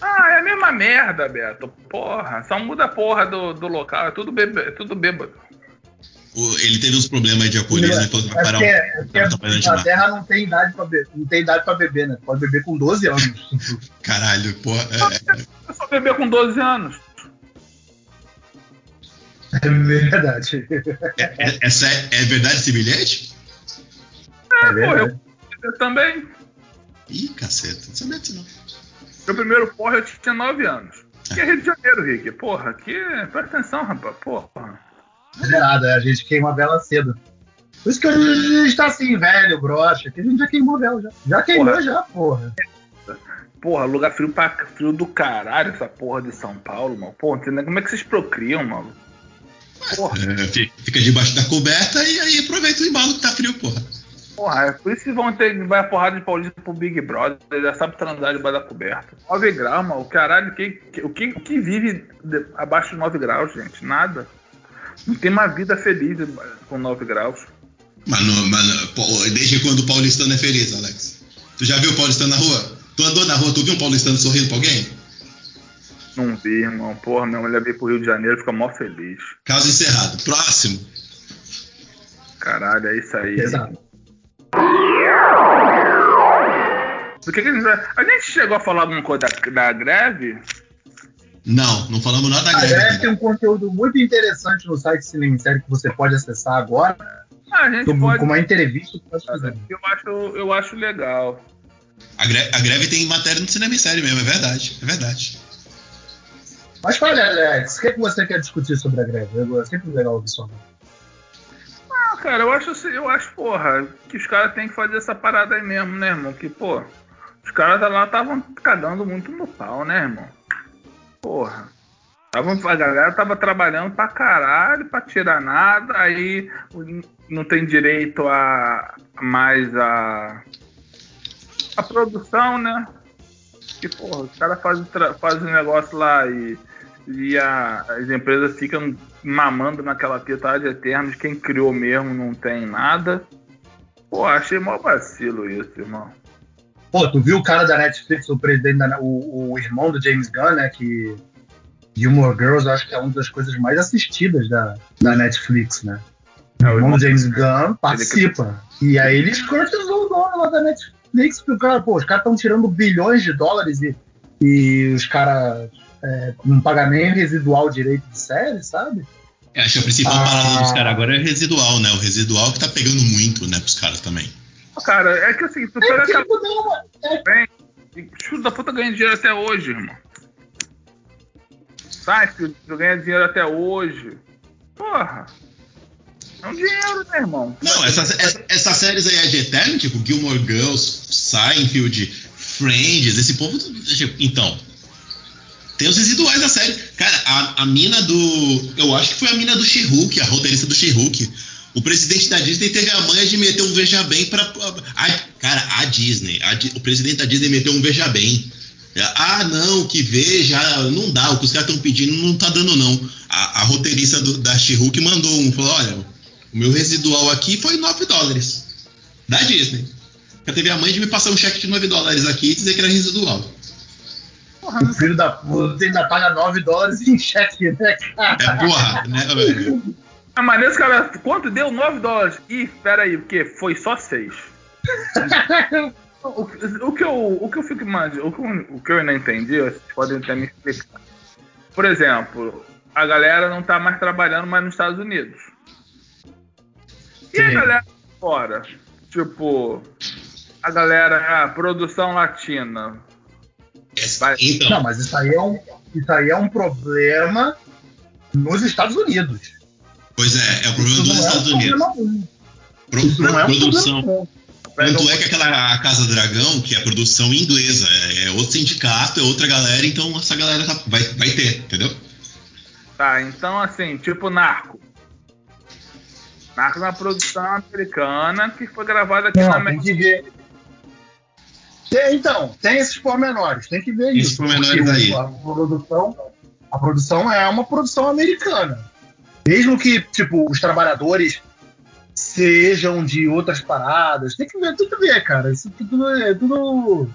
Ah, é a mesma merda, Beto. Porra, só muda a porra do, do local, é tudo, bebe, é tudo bêbado. O- Ele teve uns problemas de alcoolismo e falou que vai É parar porque, um. é porque trabalhando a. Inglaterra não tem idade pra beber, não tem idade pra beber, né? Pode beber com 12 anos. Caralho, porra. é- Eu só beber com 12 anos. É verdade. É, é- essa é, é verdade esse bilhete? É Pô, verdade. eu, eu também. Ih, caceta, não sabia disso não. Meu primeiro porra eu tinha 9 anos. Que é Rio de Janeiro, Rick. Porra, aqui. Presta atenção, rapaz. Porra. É verdade, a gente queima a vela cedo. Por isso que a gente tá assim, velho, broxa, que a gente já queimou a vela já. Já queimou Porra. já, porra. Porra, lugar frio pra frio do caralho, essa porra de São Paulo, mano. Porra, como é que vocês procriam, mano? Porra, É, fi- fica debaixo da coberta e aí aproveita o embalo que tá frio, porra. porra, é por isso que vão ter vai a porrada de paulista pro Big Brother, ele já sabe transar debaixo da coberta. 9 graus, mano. O caralho, que, que- o, que, que vive de- abaixo de 9 graus, gente? Nada. Não tem uma vida feliz com 9 graus. Mano, mano, pô, desde quando o paulistano é feliz, Alex? Tu já viu o paulistano na rua? Tu andou na rua, tu viu um paulistano sorrindo pra alguém? Não vi, irmão. Porra, minha mulher veio pro Rio de Janeiro fica mó feliz. Caso encerrado. Próximo. Caralho, é isso aí. Exato. Do que, que a gente vai. A gente chegou a falar alguma coisa da, da greve? Não, não falamos nada da A greve. Greve cara. tem um conteúdo muito interessante no site Cinema em Série que você pode acessar agora, Ah, a gente com pode. com uma entrevista que nós fizemos. Eu acho, eu acho legal. A, gre- a greve tem matéria no cinema em série mesmo, é verdade. É verdade. Mas fala, Alex, o que, é que você quer discutir sobre a greve? É sempre legal ouvir sua. Ah, cara, eu acho, assim- eu acho, porra, que os caras têm que fazer essa parada aí mesmo, né, irmão? Que, pô, os caras lá estavam cagando muito no pau, né, irmão? Porra. Tavam, a galera tava trabalhando pra caralho, pra tirar nada, aí não tem direito a mais a. a produção, né? Que, porra, os caras fazem, fazem um negócio lá e, e a- as empresas ficam mamando naquela pietade eterna de quem criou mesmo não tem nada. Pô, achei mó vacilo isso, irmão. Pô, tu viu o cara da Netflix, o presidente da, o, o irmão do James Gunn, né? Que Gilmore Girls eu acho que é uma das coisas mais assistidas da, da Netflix, né? É, O irmão do James Gunn participa. E aí ele escrotizou o dono lá da Netflix, porque o cara, pô, os caras estão tirando bilhões de dólares e, e os caras é, não pagam nem residual direito de série, sabe? Eu acho que a principal Ah. parada dos caras agora é residual, né? O residual que tá pegando muito, né, pros caras também. Cara, é que assim, tu É, pega não, é, Filho da puta ganha dinheiro até hoje, irmão. Tu ganha dinheiro até hoje. Porra. É um dinheiro, né, irmão? Não, essas, essa- essas séries aí é de eterno, tipo Gilmore Girls, Seinfeld, Friends, esse povo. tipo, Então. Tem os residuais da série. Cara, a, a mina do. Eu acho que foi a mina do She-Hulk, a roteirista do She-Hulk. O presidente da Disney teve a manha de meter um Veja Bem pra. a- cara, a Disney. a o presidente da Disney meteu um Veja Bem. Ah, não, que veja, não dá, o que os caras estão pedindo não tá dando, não. A, a roteirista do- da She-Hulk mandou um, falou: olha, o meu residual aqui foi 9 dólares. Da Disney. Já teve a mãe de me passar um cheque de 9 dólares aqui e dizer que era residual. Porra, o não filho da puta ainda paga 9 dólares em cheque, né, cara? É porra, né? velho? É maneiro os caras. Quanto deu? 9 dólares. Ih, pera aí, porque foi só 6. O, o que eu, o que eu fico imaginando, o que, eu- o que eu não entendi, vocês podem até me explicar. Por exemplo, a galera não tá mais trabalhando mais nos Estados Unidos. E a galera fora? Tipo, a galera, a produção latina. Essa-. Então, Não, mas isso aí é um, isso aí é um problema nos Estados Unidos. pois é, é o problema Isso dos não é um Estados Unidos. problema. Pro- não é um produção. problema bom. Tanto é que aquela a Casa Dragão, que é produção inglesa, é, é outro sindicato, é outra galera, então essa galera tá- vai, vai ter, entendeu? Tá, então assim, tipo Narco. Narco é uma produção americana que foi gravada aqui na Não, tem América. que ver. Tem, então, tem esses pormenores, tem que ver Esses isso. pormenores aí. A produção, a produção é uma produção americana. Mesmo que, tipo, os trabalhadores sejam de outras paradas, tem que ver, tem que ver, cara. Isso tudo é tudo.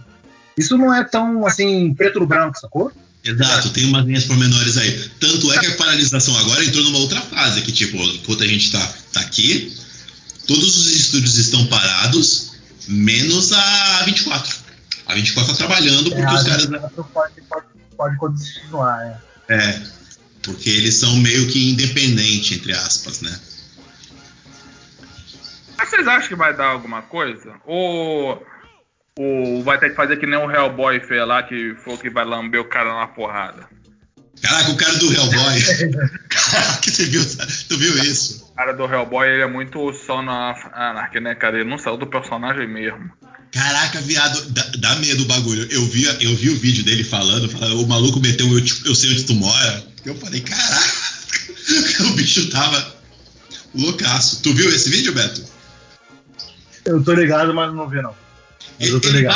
Isso não é tão assim, preto no branco, sacou? Exato, tem umas linhas pormenores aí. Tanto é que a paralisação agora entrou numa outra fase, que tipo, enquanto a gente tá, tá aqui, todos os estúdios estão parados, menos a 24. A 24 tá trabalhando porque é, os caras. Pode, pode, pode continuar, é. É, porque eles são meio que independentes, entre aspas, né? Mas vocês acham que vai dar alguma coisa? Ou o, vai ter que fazer que nem o Hellboy fez lá, que foi que vai lamber o cara na porrada. Caraca, o cara do Hellboy. Caraca, você viu, tu viu isso? O cara do Hellboy, ele é muito só na anarquia, né, cara? Ele não saiu do personagem mesmo. Caraca, viado, dá, dá, medo o bagulho. Eu vi, eu vi o vídeo dele falando, falando o maluco meteu eu, eu sei onde tu mora. Eu falei, caraca, o bicho tava loucaço. Tu viu esse vídeo, Beto? Eu tô ligado, mas não vi, não. Ele, ele,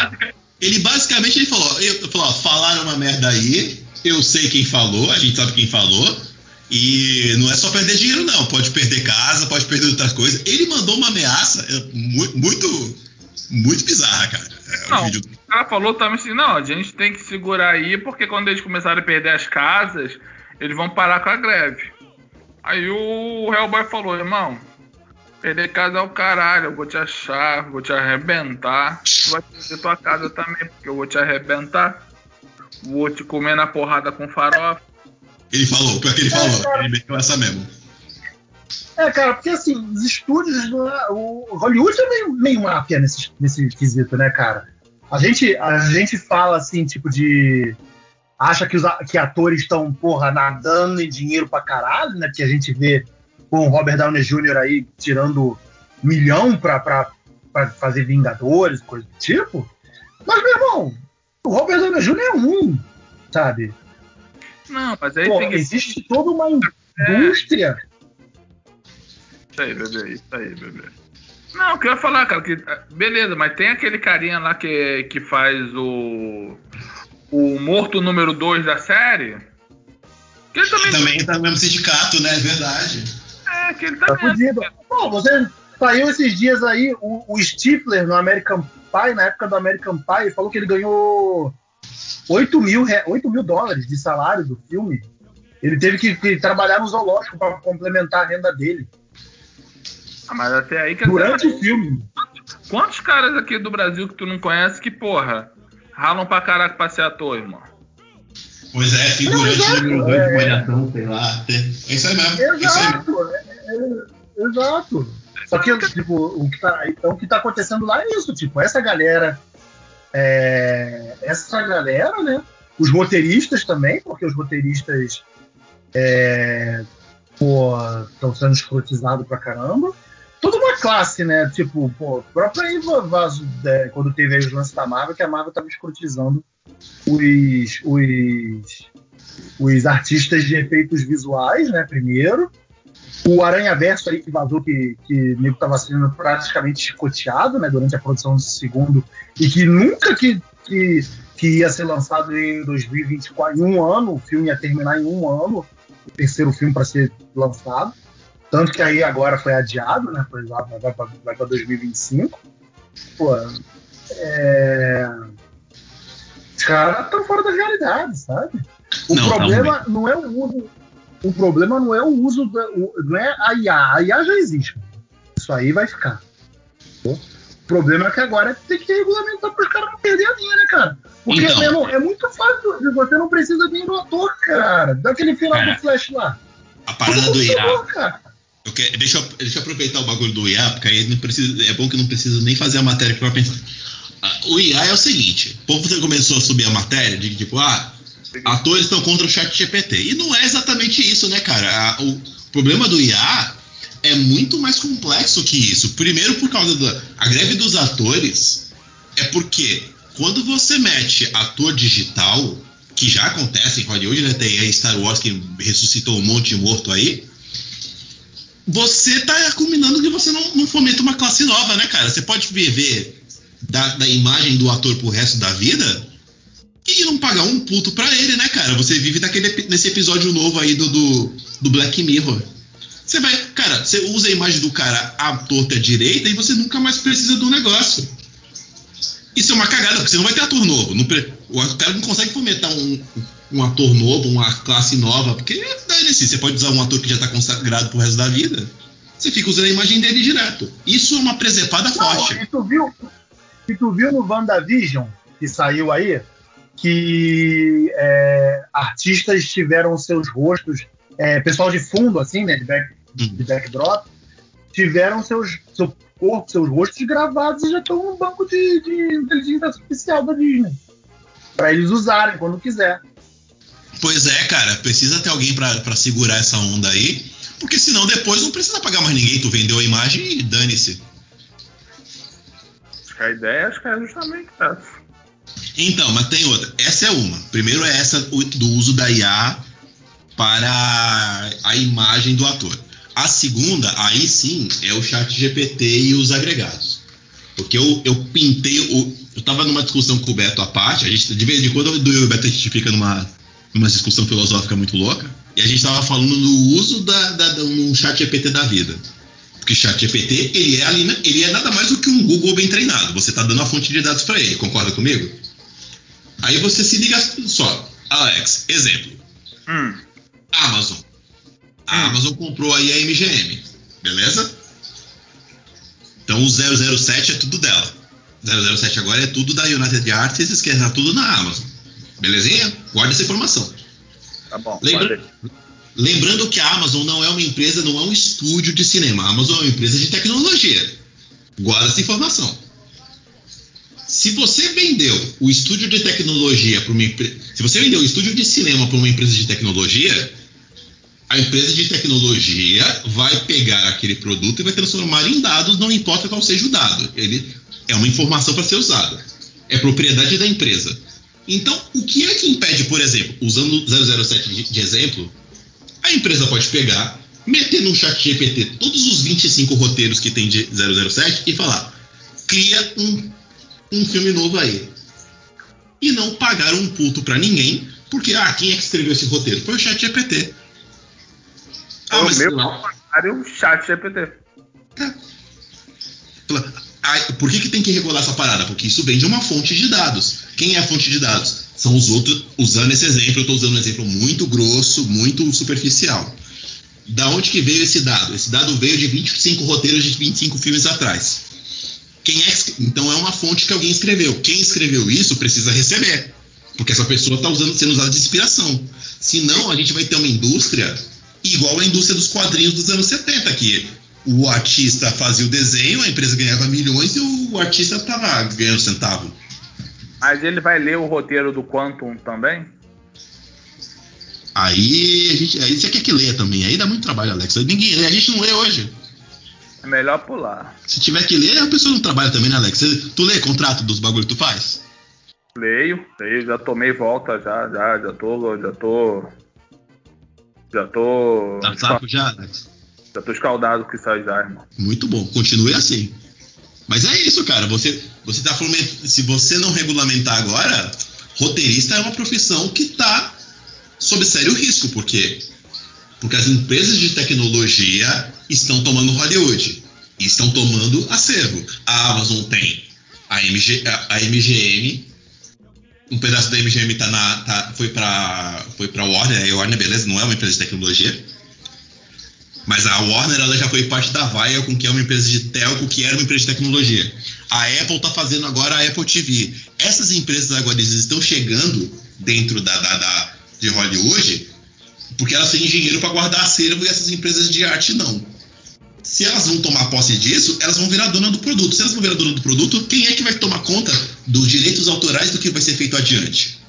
ele, basicamente ele falou, ele falou, ó, falaram uma merda aí, eu sei quem falou, a gente sabe quem falou, e não é só perder dinheiro, não. Pode perder casa, pode perder outras coisas. Ele mandou uma ameaça muito, muito, muito bizarra, cara. É, não, o, vídeo... o cara falou também assim: não, a gente tem que segurar aí, porque quando eles começarem a perder as casas, eles vão parar com a greve. Aí o Hellboy falou: irmão, Perder casa é o caralho, eu vou te achar, vou te arrebentar. Tu vai perder tua casa também, porque eu vou te arrebentar. Vou te comer na porrada com farofa. Ele falou, pior que ele falou, ele meteu essa mesmo. É, cara, porque assim, os estúdios, é, o Hollywood é meio, meio máfia nesse, nesse quesito, né, cara? A gente, a gente fala assim, tipo de. Acha que os que atores estão, porra, nadando em dinheiro pra caralho, né? Porque a gente vê com o Robert Downey Jr. aí tirando milhão pra, pra, pra fazer Vingadores, coisa do tipo. Mas, meu irmão, o Robert Downey Jr. é um, sabe? Não, mas aí Pô, tem que... existe toda uma indústria. É. Isso aí, bebê, isso aí, bebê. Não, eu queria falar, cara, que beleza, mas tem aquele carinha lá que, que faz o o morto número 2 da série. Que ele também, também tá no mesmo sindicato, né? É verdade. É, que ele tá, tá fudido. Pô, você saiu esses dias aí, o, o Stifler no American Pie, na época do American Pie, falou que ele ganhou 8 mil, 8 mil dólares de salário do filme. Ele teve que, que trabalhar no zoológico para complementar a renda dele. Ah, mas até aí que Durante o filme. Quantos caras aqui do Brasil que tu não conhece que, porra, ralam pra caraca pra ser ator, irmão? Pois é, figurante número 2 é, de Malhação, sei lá. É isso aí mesmo. Exato, isso aí mesmo. É, é, exato. Só que, tipo, o que tá, então, o que tá acontecendo lá é isso, tipo, essa galera. É, essa galera, né? Os roteiristas também, porque os roteiristas é, estão sendo escrotizados pra caramba. Toda uma classe, né? Tipo, pô, próprio Vaso, é, quando teve aí os lances da Marvel, que a Marvel tava escrotizando os, os, os artistas de efeitos visuais, né? Primeiro. O Aranha Verso aí que vazou que, que o nego estava sendo praticamente chicoteado né, durante a produção do segundo e que nunca que, que, que ia ser lançado em 2024, em um ano, o filme ia terminar em um ano, o terceiro filme para ser lançado. Tanto que aí agora foi adiado, né? Foi lá, vai para 2025. Pô, é caras estão fora da realidade, sabe? O não, problema não, não é o uso. O problema não é o uso da, o, não é a IA. A IA já existe. Isso aí vai ficar. O problema é que agora tem que regulamentar para os caras não perder a linha, né, cara? Porque, então, meu irmão, é muito fácil. Você não precisa nem do ator, cara. Daquele final cara, do Flash lá. A parada do IA. Quero, deixa, eu, deixa eu aproveitar o bagulho do IA, porque aí não precisa, é bom que não precisa nem fazer a matéria para pensar o IA é o seguinte: o povo começou a subir a matéria de tipo, ah, atores estão contra o chat GPT. E não é exatamente isso, né, cara? o problema do IA é muito mais complexo que isso. Primeiro, por causa da a greve dos atores, é porque quando você mete ator digital, que já acontece em Hollywood, né? Tem aí Star Wars que ressuscitou um monte de morto aí. Você tá combinando que você não, não fomenta uma classe nova, né, cara? Você pode viver da, da imagem do ator pro resto da vida e não pagar um puto pra ele, né, cara? Você vive naquele, nesse episódio novo aí do, do, do Black Mirror. Você vai, cara, você usa a imagem do cara à torta direita e você nunca mais precisa do negócio. Isso é uma cagada, porque você não vai ter ator novo. Não, o cara não consegue fomentar um, um ator novo, uma classe nova, porque dane-se, você pode usar um ator que já está consagrado pro resto da vida. Você fica usando a imagem dele direto. Isso é uma presepada não, forte. E tu viu, e tu viu no WandaVision, que saiu aí, que é, artistas tiveram seus rostos, é, pessoal de fundo, assim, né, de, back, hum. de backdrop, tiveram seus, seu corpo, seus rostos gravados e já estão no banco de, de inteligência artificial da Disney. para eles usarem quando quiser. Pois é, cara, precisa ter alguém para segurar essa onda aí, porque senão depois não precisa pagar mais ninguém, tu vendeu a imagem e dane-se. A ideia acho que é justamente essa. Então, mas tem outra. Essa é uma. Primeiro é essa do uso da IA para a imagem do ator. A segunda, aí sim, é o chat GPT e os agregados. Porque eu, eu pintei. O, eu estava numa discussão com o Beto à parte, a gente, de vez em quando eu e o Beto a gente fica numa, numa discussão filosófica muito louca, e a gente estava falando do uso da, da, do chat GPT da vida. Porque o chat GPT, ele é, ali, ele é nada mais do que um Google bem treinado. Você está dando a fonte de dados para ele, concorda comigo? Aí você se liga só. Alex, exemplo. Hum. Amazon. A hum. Amazon comprou aí a MGM, beleza? Então o 007 é tudo dela. 007 agora é tudo da United Artists, que é tudo na Amazon. Belezinha? Guarda essa informação. Tá bom. Lembra... Lembrando que a Amazon não é uma empresa, não é um estúdio de cinema. A Amazon é uma empresa de tecnologia. Guarda essa informação. Se você vendeu o estúdio de tecnologia para uma empresa. Se você vendeu o estúdio de cinema para uma empresa de tecnologia, a empresa de tecnologia vai pegar aquele produto e vai transformar em dados, não importa qual seja o dado. Ele é uma informação para ser usada. É propriedade da empresa. Então, o que é que impede, por exemplo, usando o 007 de, de exemplo, a empresa pode pegar, meter no chat GPT todos os 25 roteiros que tem de 007 e falar: cria um, um filme novo aí. E não pagar um puto para ninguém, porque, ah, quem é que escreveu esse roteiro? Foi o chat GPT. Ah, mas meu comentário, chat GPT. Por que, que tem que regular essa parada? Porque isso vem de uma fonte de dados. Quem é a fonte de dados? São os outros. Usando esse exemplo, eu estou usando um exemplo muito grosso, muito superficial. Da onde que veio esse dado? Esse dado veio de 25 roteiros de 25 filmes atrás. Quem é, então é uma fonte que alguém escreveu. Quem escreveu isso precisa receber. Porque essa pessoa está sendo usada de inspiração. Senão, a gente vai ter uma indústria igual a indústria dos quadrinhos dos anos 70, que o artista fazia o desenho, a empresa ganhava milhões e o artista estava ganhando centavo. Mas ele vai ler o roteiro do Quantum também? Aí, a gente, aí você quer que leia também. Aí dá muito trabalho, Alex. Ninguém lê, a gente não lê hoje. É melhor pular. Se tiver que ler, a pessoa não trabalha também, né, Alex? Você, tu lê contrato dos bagulho que tu faz? Leio, leio, já tomei volta, já, já, já tô, já tô já tô. Tá saco já, Alex? Já tô escaldado com aí já, irmão. Muito bom, continue assim. Mas é isso, cara. Você, você tá. Se você não regulamentar agora, roteirista é uma profissão que tá sob sério risco. Por quê? Porque as empresas de tecnologia estão tomando Hollywood. Estão tomando acervo. A Amazon tem a, MG, a, a MGM, um pedaço da MGM tá na, tá, foi para foi para Warner, a Warner beleza, não é uma empresa de tecnologia. Mas a Warner ela já foi parte da Viacom, que é uma empresa de telco, que era uma empresa de tecnologia. A Apple está fazendo agora a Apple TV. Essas empresas agora estão chegando dentro da, da, da de Hollywood porque elas têm dinheiro para guardar acervo e essas empresas de arte não se elas vão tomar posse disso, elas vão virar dona do produto. Se elas vão virar dona do produto, quem é que vai tomar conta dos direitos autorais do que vai ser feito adiante?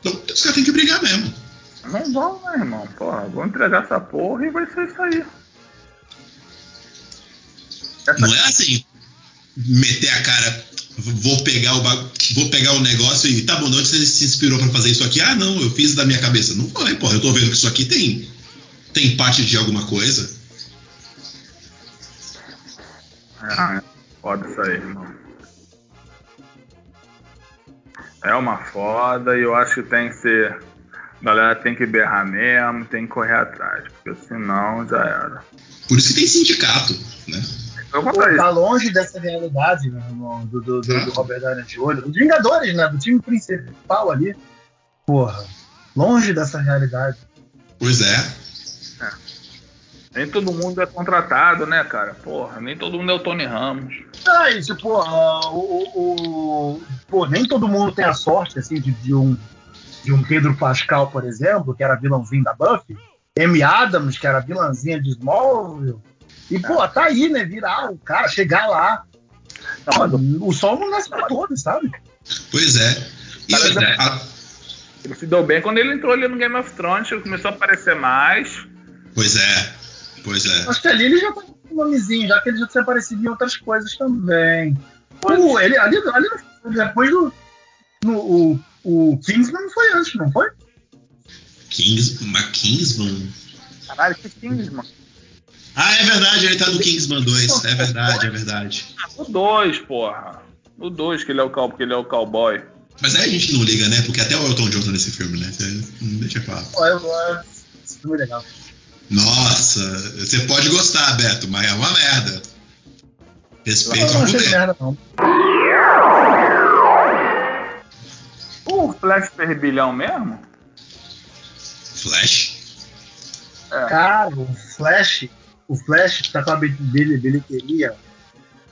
Então, os caras têm que brigar mesmo. Não vão, né, irmão? Porra, vou entregar essa porra e vai ser isso aí. Essa não é assim, meter a cara, vou pegar o vou pegar o negócio e tá bom, onde você se inspirou para fazer isso aqui? Ah, não, eu fiz da minha cabeça. Não foi, porra, eu tô vendo que isso aqui tem tem parte de alguma coisa. É, foda isso aí, irmão. É uma foda e eu acho que tem que ser. A galera tem que berrar mesmo, tem que correr atrás, porque senão já era. Por isso que tem sindicato, né? tá longe dessa realidade né, do, do, do, do Robert Downey Jr., dos Vingadores, né? Do time principal ali. Porra, longe dessa realidade. Pois é. Nem todo mundo é contratado, né, cara? Porra, nem todo mundo é o Tony Ramos. Ah, isso, porra, o, o, pô, nem todo mundo tem a sorte, assim, de, de, um, de um Pedro Pascal, por exemplo, que era vilãozinho da Buffy, Amy Adams, que era vilãzinha de Smallville, e, pô, tá aí, né? Virar o cara, chegar lá. Não, o sol não nasce pra todos, sabe? Pois é. E é. A... Ele se deu bem quando ele entrou ali no Game of Thrones, ele começou a aparecer mais. Pois é, pois é. Acho que ali ele já tá com um nomezinho, já que ele já tinha aparecido em outras coisas também. Pô, ele, ali, ali depois do. No, o, o Kingsman não foi antes, não foi? Kings, mas Kingsman? Caralho, que Kingsman? Ah, é verdade, ele tá no Kingsman 2. É verdade, é verdade. O 2, porra. O 2, que ele é o porque ele é o cowboy. Mas aí a gente não liga, né? Porque até o Elton John tá nesse filme, né? Não deixa claro. Esse filme é legal. Nossa, você pode gostar, Beto, mas é uma merda. Respeito não, não achei merda, não. O Flash ferbilhão mesmo? Flash? É. Cara, o Flash o Flash tá com a bilheteria.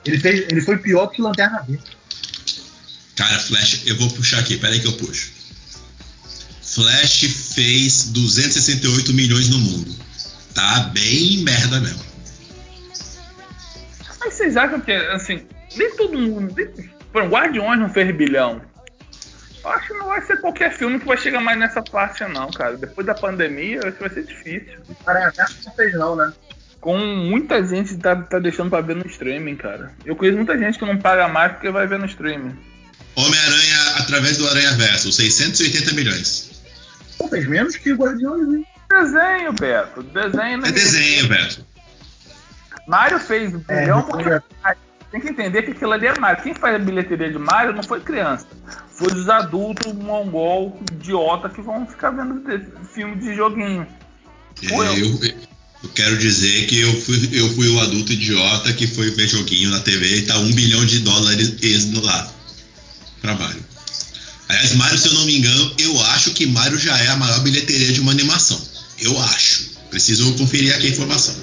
Ele, fez, ele foi pior que Lanterna Verde. Cara, Flash, eu vou puxar aqui, peraí que eu puxo. Flash fez 268 milhões no mundo. Tá bem merda mesmo. Mas vocês acham que, assim, nem todo mundo. Nem, por Guardiões não fez bilhão. Eu acho que não vai ser qualquer filme que vai chegar mais nessa parte, não, cara. Depois da pandemia, acho que vai ser difícil. Cara, acho que não fez, não, né? com muita gente tá, tá deixando pra ver no streaming, cara. Eu conheço muita gente que não paga mais porque vai ver no streaming. Homem-Aranha através do Aranha Verso, 680 milhões. Pô, fez menos que o Guardiões, hein? Desenho, Beto. Desenho, né? É desenho, Beto. Mario fez um é, bilhão porque. Tem que entender que aquilo ali é Mario. Quem faz a bilheteria de Mario não foi criança. Foi os adultos mongol idiota que vão ficar vendo filme de joguinho. eu, eu, eu quero dizer que eu fui, eu fui o adulto idiota que foi ver joguinho na TV e tá um bilhão de dólares lá pra Mario. Aliás, Mario, se eu não me engano, eu acho que Mario já é a maior bilheteria de uma animação. Eu acho. Preciso conferir aqui a informação.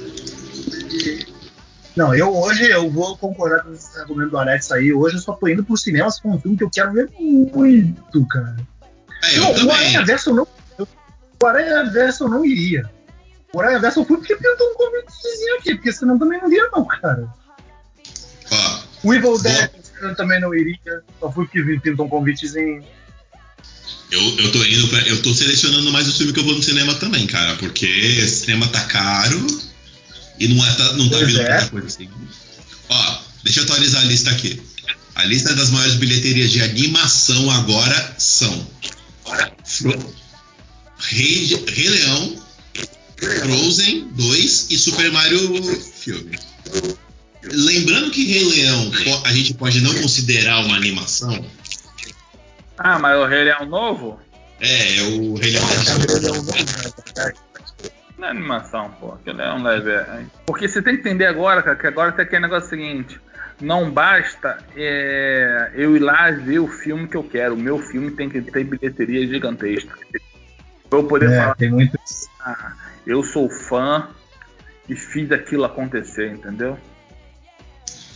Não, eu hoje eu vou concordar com esse argumento do Alex aí. Hoje eu só tô indo pro cinema for um filme que eu quero ver muito, cara. É, eu não. O Aranha Verso não. O Aranha Verso eu não iria. Por aí, eu fui porque pintou um convitezinho aqui, porque senão também não iria, não, cara. Ah, o Evil Dead eu também não iria, só fui porque pintou um convitezinho. Eu, eu tô indo pra, Eu tô selecionando mais o filme que eu vou no cinema também, cara, porque cinema tá caro e não, é, tá, não tá vindo é. coisa assim. Ó, deixa eu atualizar a lista aqui. A lista das maiores bilheterias de animação agora são Rei, Rei Leão, Frozen 2 e Super Mario filme. Lembrando que Rei Leão a gente pode não considerar uma animação. Ah, mas o Rei Leão novo? É, é o Rei Leão novo. Não é animação, pô. Aquele é um leve. É. Porque você tem que entender agora, cara, que agora tem aquele negócio seguinte. Não basta é, eu ir lá ver o filme que eu quero. O meu filme tem que ter bilheteria gigantesca. Pra eu poder é, falar. Tem muito. Ah, eu sou fã e fiz aquilo acontecer, entendeu?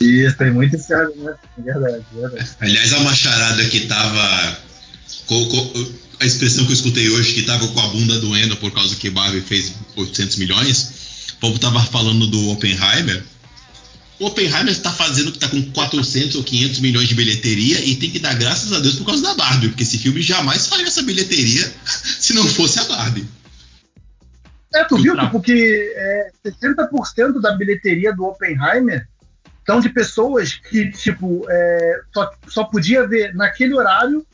Isso, tem muito esse argumento, é verdade, é verdade. Aliás, a macharada que tava. A expressão que eu escutei hoje, que tava com a bunda doendo por causa que Barbie fez 800 milhões, o povo tava falando do Oppenheimer. O Oppenheimer está fazendo que está com 400 ou 500 milhões de bilheteria e tem que dar graças a Deus por causa da Barbie, porque esse filme jamais faria essa bilheteria se não fosse a Barbie. É, tu viu? Porque é, 60% da bilheteria do Oppenheimer são de pessoas que, tipo, é, só, só podia ver naquele horário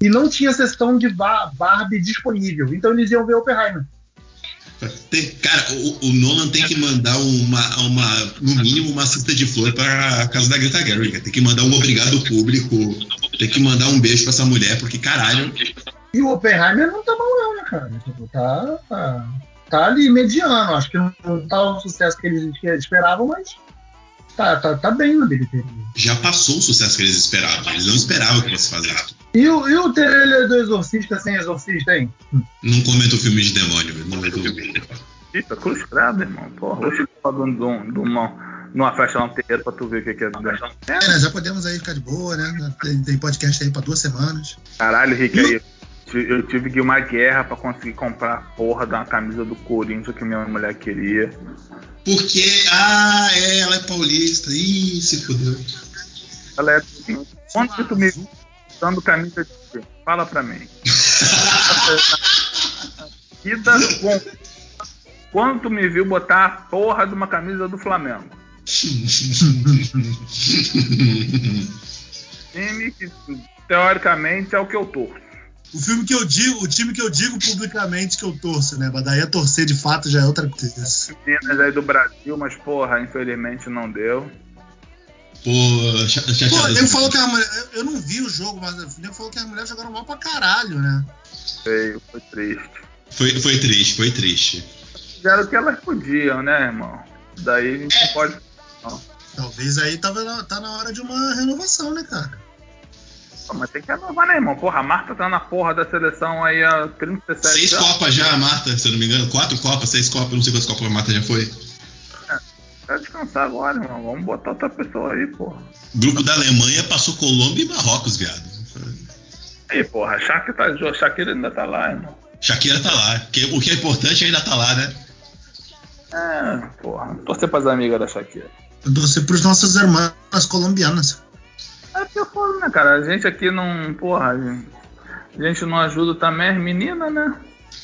e não tinha sessão de Barbie disponível. Então eles iam ver Oppenheimer. Cara, o, o, Nolan tem que mandar uma, uma, no mínimo, uma cesta de flor para casa da Greta Gerwig. Tem que mandar um obrigado público, tem que mandar um beijo para essa mulher, porque caralho. E o Oppenheimer não tá mal, não, né, cara? Tipo, tá, tá, tá ali mediano. Acho que não, não tá o sucesso que eles esperavam, mas. Tá, tá, tá bem na bilheteria. Já passou o sucesso que eles esperavam. Eles não esperavam que fosse fazer isso. E o, e o trailer do Exorcista sem Exorcista, hein? Não comenta o filme de demônio, velho. Não comenta o filme. Eita, cruz credo, irmão. Porra, vou te falar de, um- de, um- de uma, numa festa lá no terreiro pra tu ver o que, que é. É, né, já podemos aí ficar de boa, né? Tem, tem podcast aí pra duas semanas. Caralho, Rick, aí. Eu tive que ir uma guerra pra conseguir comprar a porra da camisa do Corinthians que minha mulher queria. Porque, ah, é, ela é paulista. Ih, se fudeu. Ela é assim, quanto que tu me viu dando camisa de? Fala pra mim. Vida com. Quando tu me viu botar a porra de uma camisa do Flamengo? Time que teoricamente é o que eu torço. O filme que eu digo, o time que eu digo publicamente que eu torço, né? Mas daí a torcer de fato já é outra coisa. Meninas aí do Brasil, mas porra, infelizmente não deu. Pô, Pô, ele falou que a mulher. eu- Eu não vi o jogo, mas ele falou que as mulheres jogaram mal pra caralho, né? Feio, foi triste. Foi, foi triste, foi triste. Fizeram o que elas podiam, né, irmão? Daí não pode. Não. Talvez aí tava tá na hora de uma renovação, né, cara? Mas tem que renovar, né, irmão? Porra, a Marta tá na porra da seleção aí há 37 Seis anos. copas já, Marta, se eu não me engano. Quatro copas, seis copas, não sei quantas copas a Marta já foi. Vai descansar agora, irmão. Vamos botar outra pessoa aí, porra. Grupo da Alemanha passou Colômbia e Marrocos, viado. Aí, porra, a Shakira, tá, a Shakira ainda tá lá, irmão. Shakira tá lá. Que- o que é importante ainda tá lá, né? É, porra. Torcer pras amigas da Shakira. Eu torcer pros nossos irmãs colombianas. É porque foda, né, cara? A gente aqui não. Porra, a gente, a gente não ajuda também as meninas, né?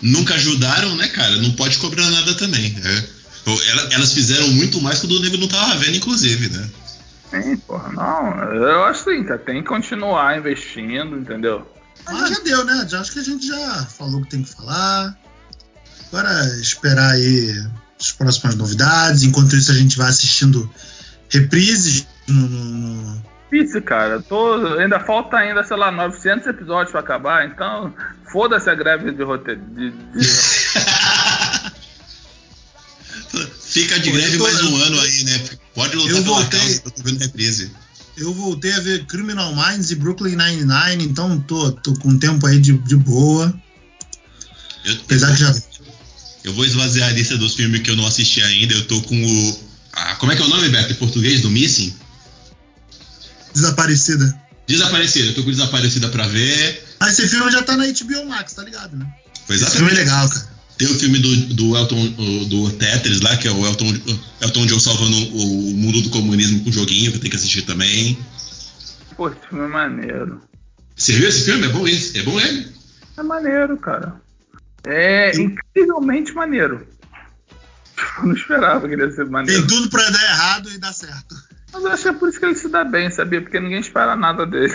Nunca ajudaram, né, cara? Não pode cobrar nada também. é. Ela- Elas fizeram muito mais quando o nego não tava vendo, inclusive, né? Sim, porra, não. Eu acho assim, cara, tem que continuar investindo, entendeu? Mas já deu, né? Já acho que a gente já falou o que tem que falar. Agora esperar aí as próximas novidades. Enquanto isso, a gente vai assistindo reprises no- no, Difícil, cara. Tô, ainda falta ainda, sei lá, 900 episódios pra acabar, então foda-se a greve de roteiro. De, de- Fica de greve eu mais um ano aí, né? Pode lutar Eu pela voltei- causa, eu tô vendo reprise. Eu voltei a ver Criminal Minds e Brooklyn Nine-Nine, então tô, tô com tempo aí de, de boa. Eu, Apesar que já. eu vou esvaziar a lista dos filmes que eu não assisti ainda. Eu tô com o. Ah, como é que é o nome, Beto, em português do Missing? Desaparecida. Desaparecida. Eu tô com Desaparecida pra ver. Ah, esse filme já tá na HBO Max, tá ligado, né? Foi Esse filme é exatamente. legal, cara. Tem o filme do, do Elton, do Tetris lá, que é o Elton, Elton John salvando o, o mundo do comunismo com o joguinho, que eu tenho que assistir também. Pô, esse filme é maneiro. Você viu esse filme? É bom esse? É bom ele? É maneiro, cara. É incrivelmente maneiro. Eu não esperava que ele ia ser Tem maneiro. tudo pra dar errado e dar certo. Mas eu acho que é por isso que ele se dá bem, sabia? Porque ninguém espera nada dele.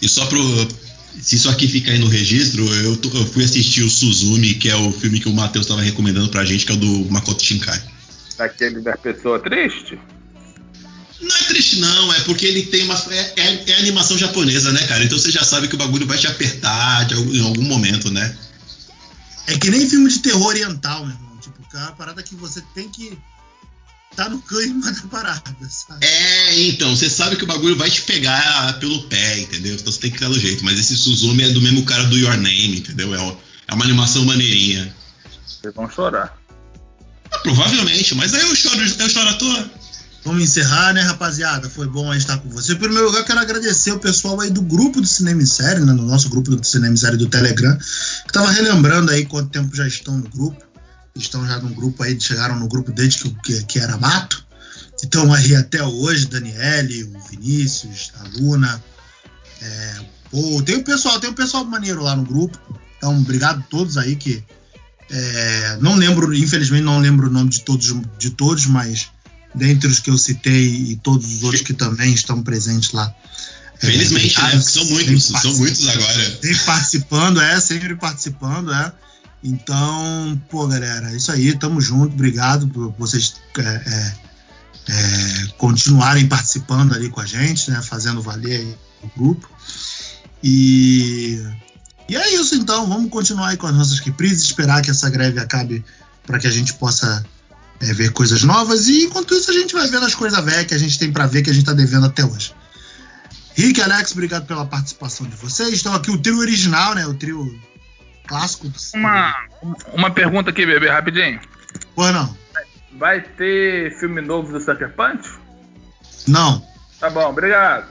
E só pro. Se isso aqui ficar aí no registro, eu, tô- eu fui assistir o Suzumi, que é o filme que o Matheus tava recomendando pra gente, que é o do Makoto Shinkai. Daquele da pessoa triste. Não é triste, não, é porque ele tem uma. É, é- é animação japonesa, né, cara? Então você já sabe que o bagulho vai te apertar de em algum momento, né? É que nem filme de terror oriental, meu irmão. Tipo, que é uma parada que você tem que tá no clima da parada, sabe? É, então, você sabe que o bagulho vai te pegar pelo pé, entendeu? Então você tem que ficar do jeito. Mas esse Suzumi é do mesmo cara do Your Name, entendeu? É, é uma animação maneirinha. Vocês vão chorar. Ah, provavelmente, mas aí eu choro, eu choro à toa. Vamos encerrar, né, rapaziada? Foi bom aí estar com você. Em primeiro lugar, quero agradecer o pessoal aí do grupo do Cinema em Série, né? No nosso grupo do Cinema em Série do Telegram, que tava relembrando aí quanto tempo já estão no grupo. Estão já no grupo aí, chegaram no grupo desde que, que, que era mato. Estão aí até hoje, Daniele, o Vinícius, a Luna. É, pô, tem o pessoal, tem o pessoal maneiro lá no grupo. Então, obrigado a todos aí que. é, não lembro, infelizmente não lembro o nome de todos, de todos, mas dentre os que eu citei e todos os outros que também estão presentes lá. é, Felizmente, né? obrigado. Porque são muitos, são muitos agora. Sempre participando, é, sempre participando, é. Então, pô, galera, é isso aí, tamo junto, obrigado por vocês é, é, é, continuarem participando ali com a gente, né, fazendo valer o grupo. E, e é isso então, vamos continuar aí com as nossas reprises, esperar que essa greve acabe para que a gente possa é, ver coisas novas. E enquanto isso, a gente vai vendo as coisas velhas que a gente tem para ver que a gente tá devendo até hoje. Rick Alex, obrigado pela participação de vocês. Então, aqui o trio original, né? O trio clássico. Uma, uma pergunta aqui, bebê, rapidinho. Pois não. Vai ter filme novo do Sucker Punch? Não. Tá bom, obrigado.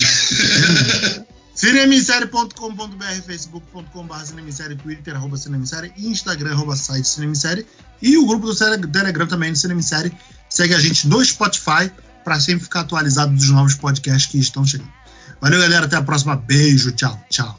Cinemissérie.com.br, facebook.com.br, cinemissérie, twitter, arroba cinemissérie, instagram, arroba site cinemissérie e o grupo do Telegram também do Cinemissérie. Segue a gente no Spotify para sempre ficar atualizado dos novos podcasts que estão chegando. Valeu, galera. Até a próxima. Beijo. Tchau. Tchau.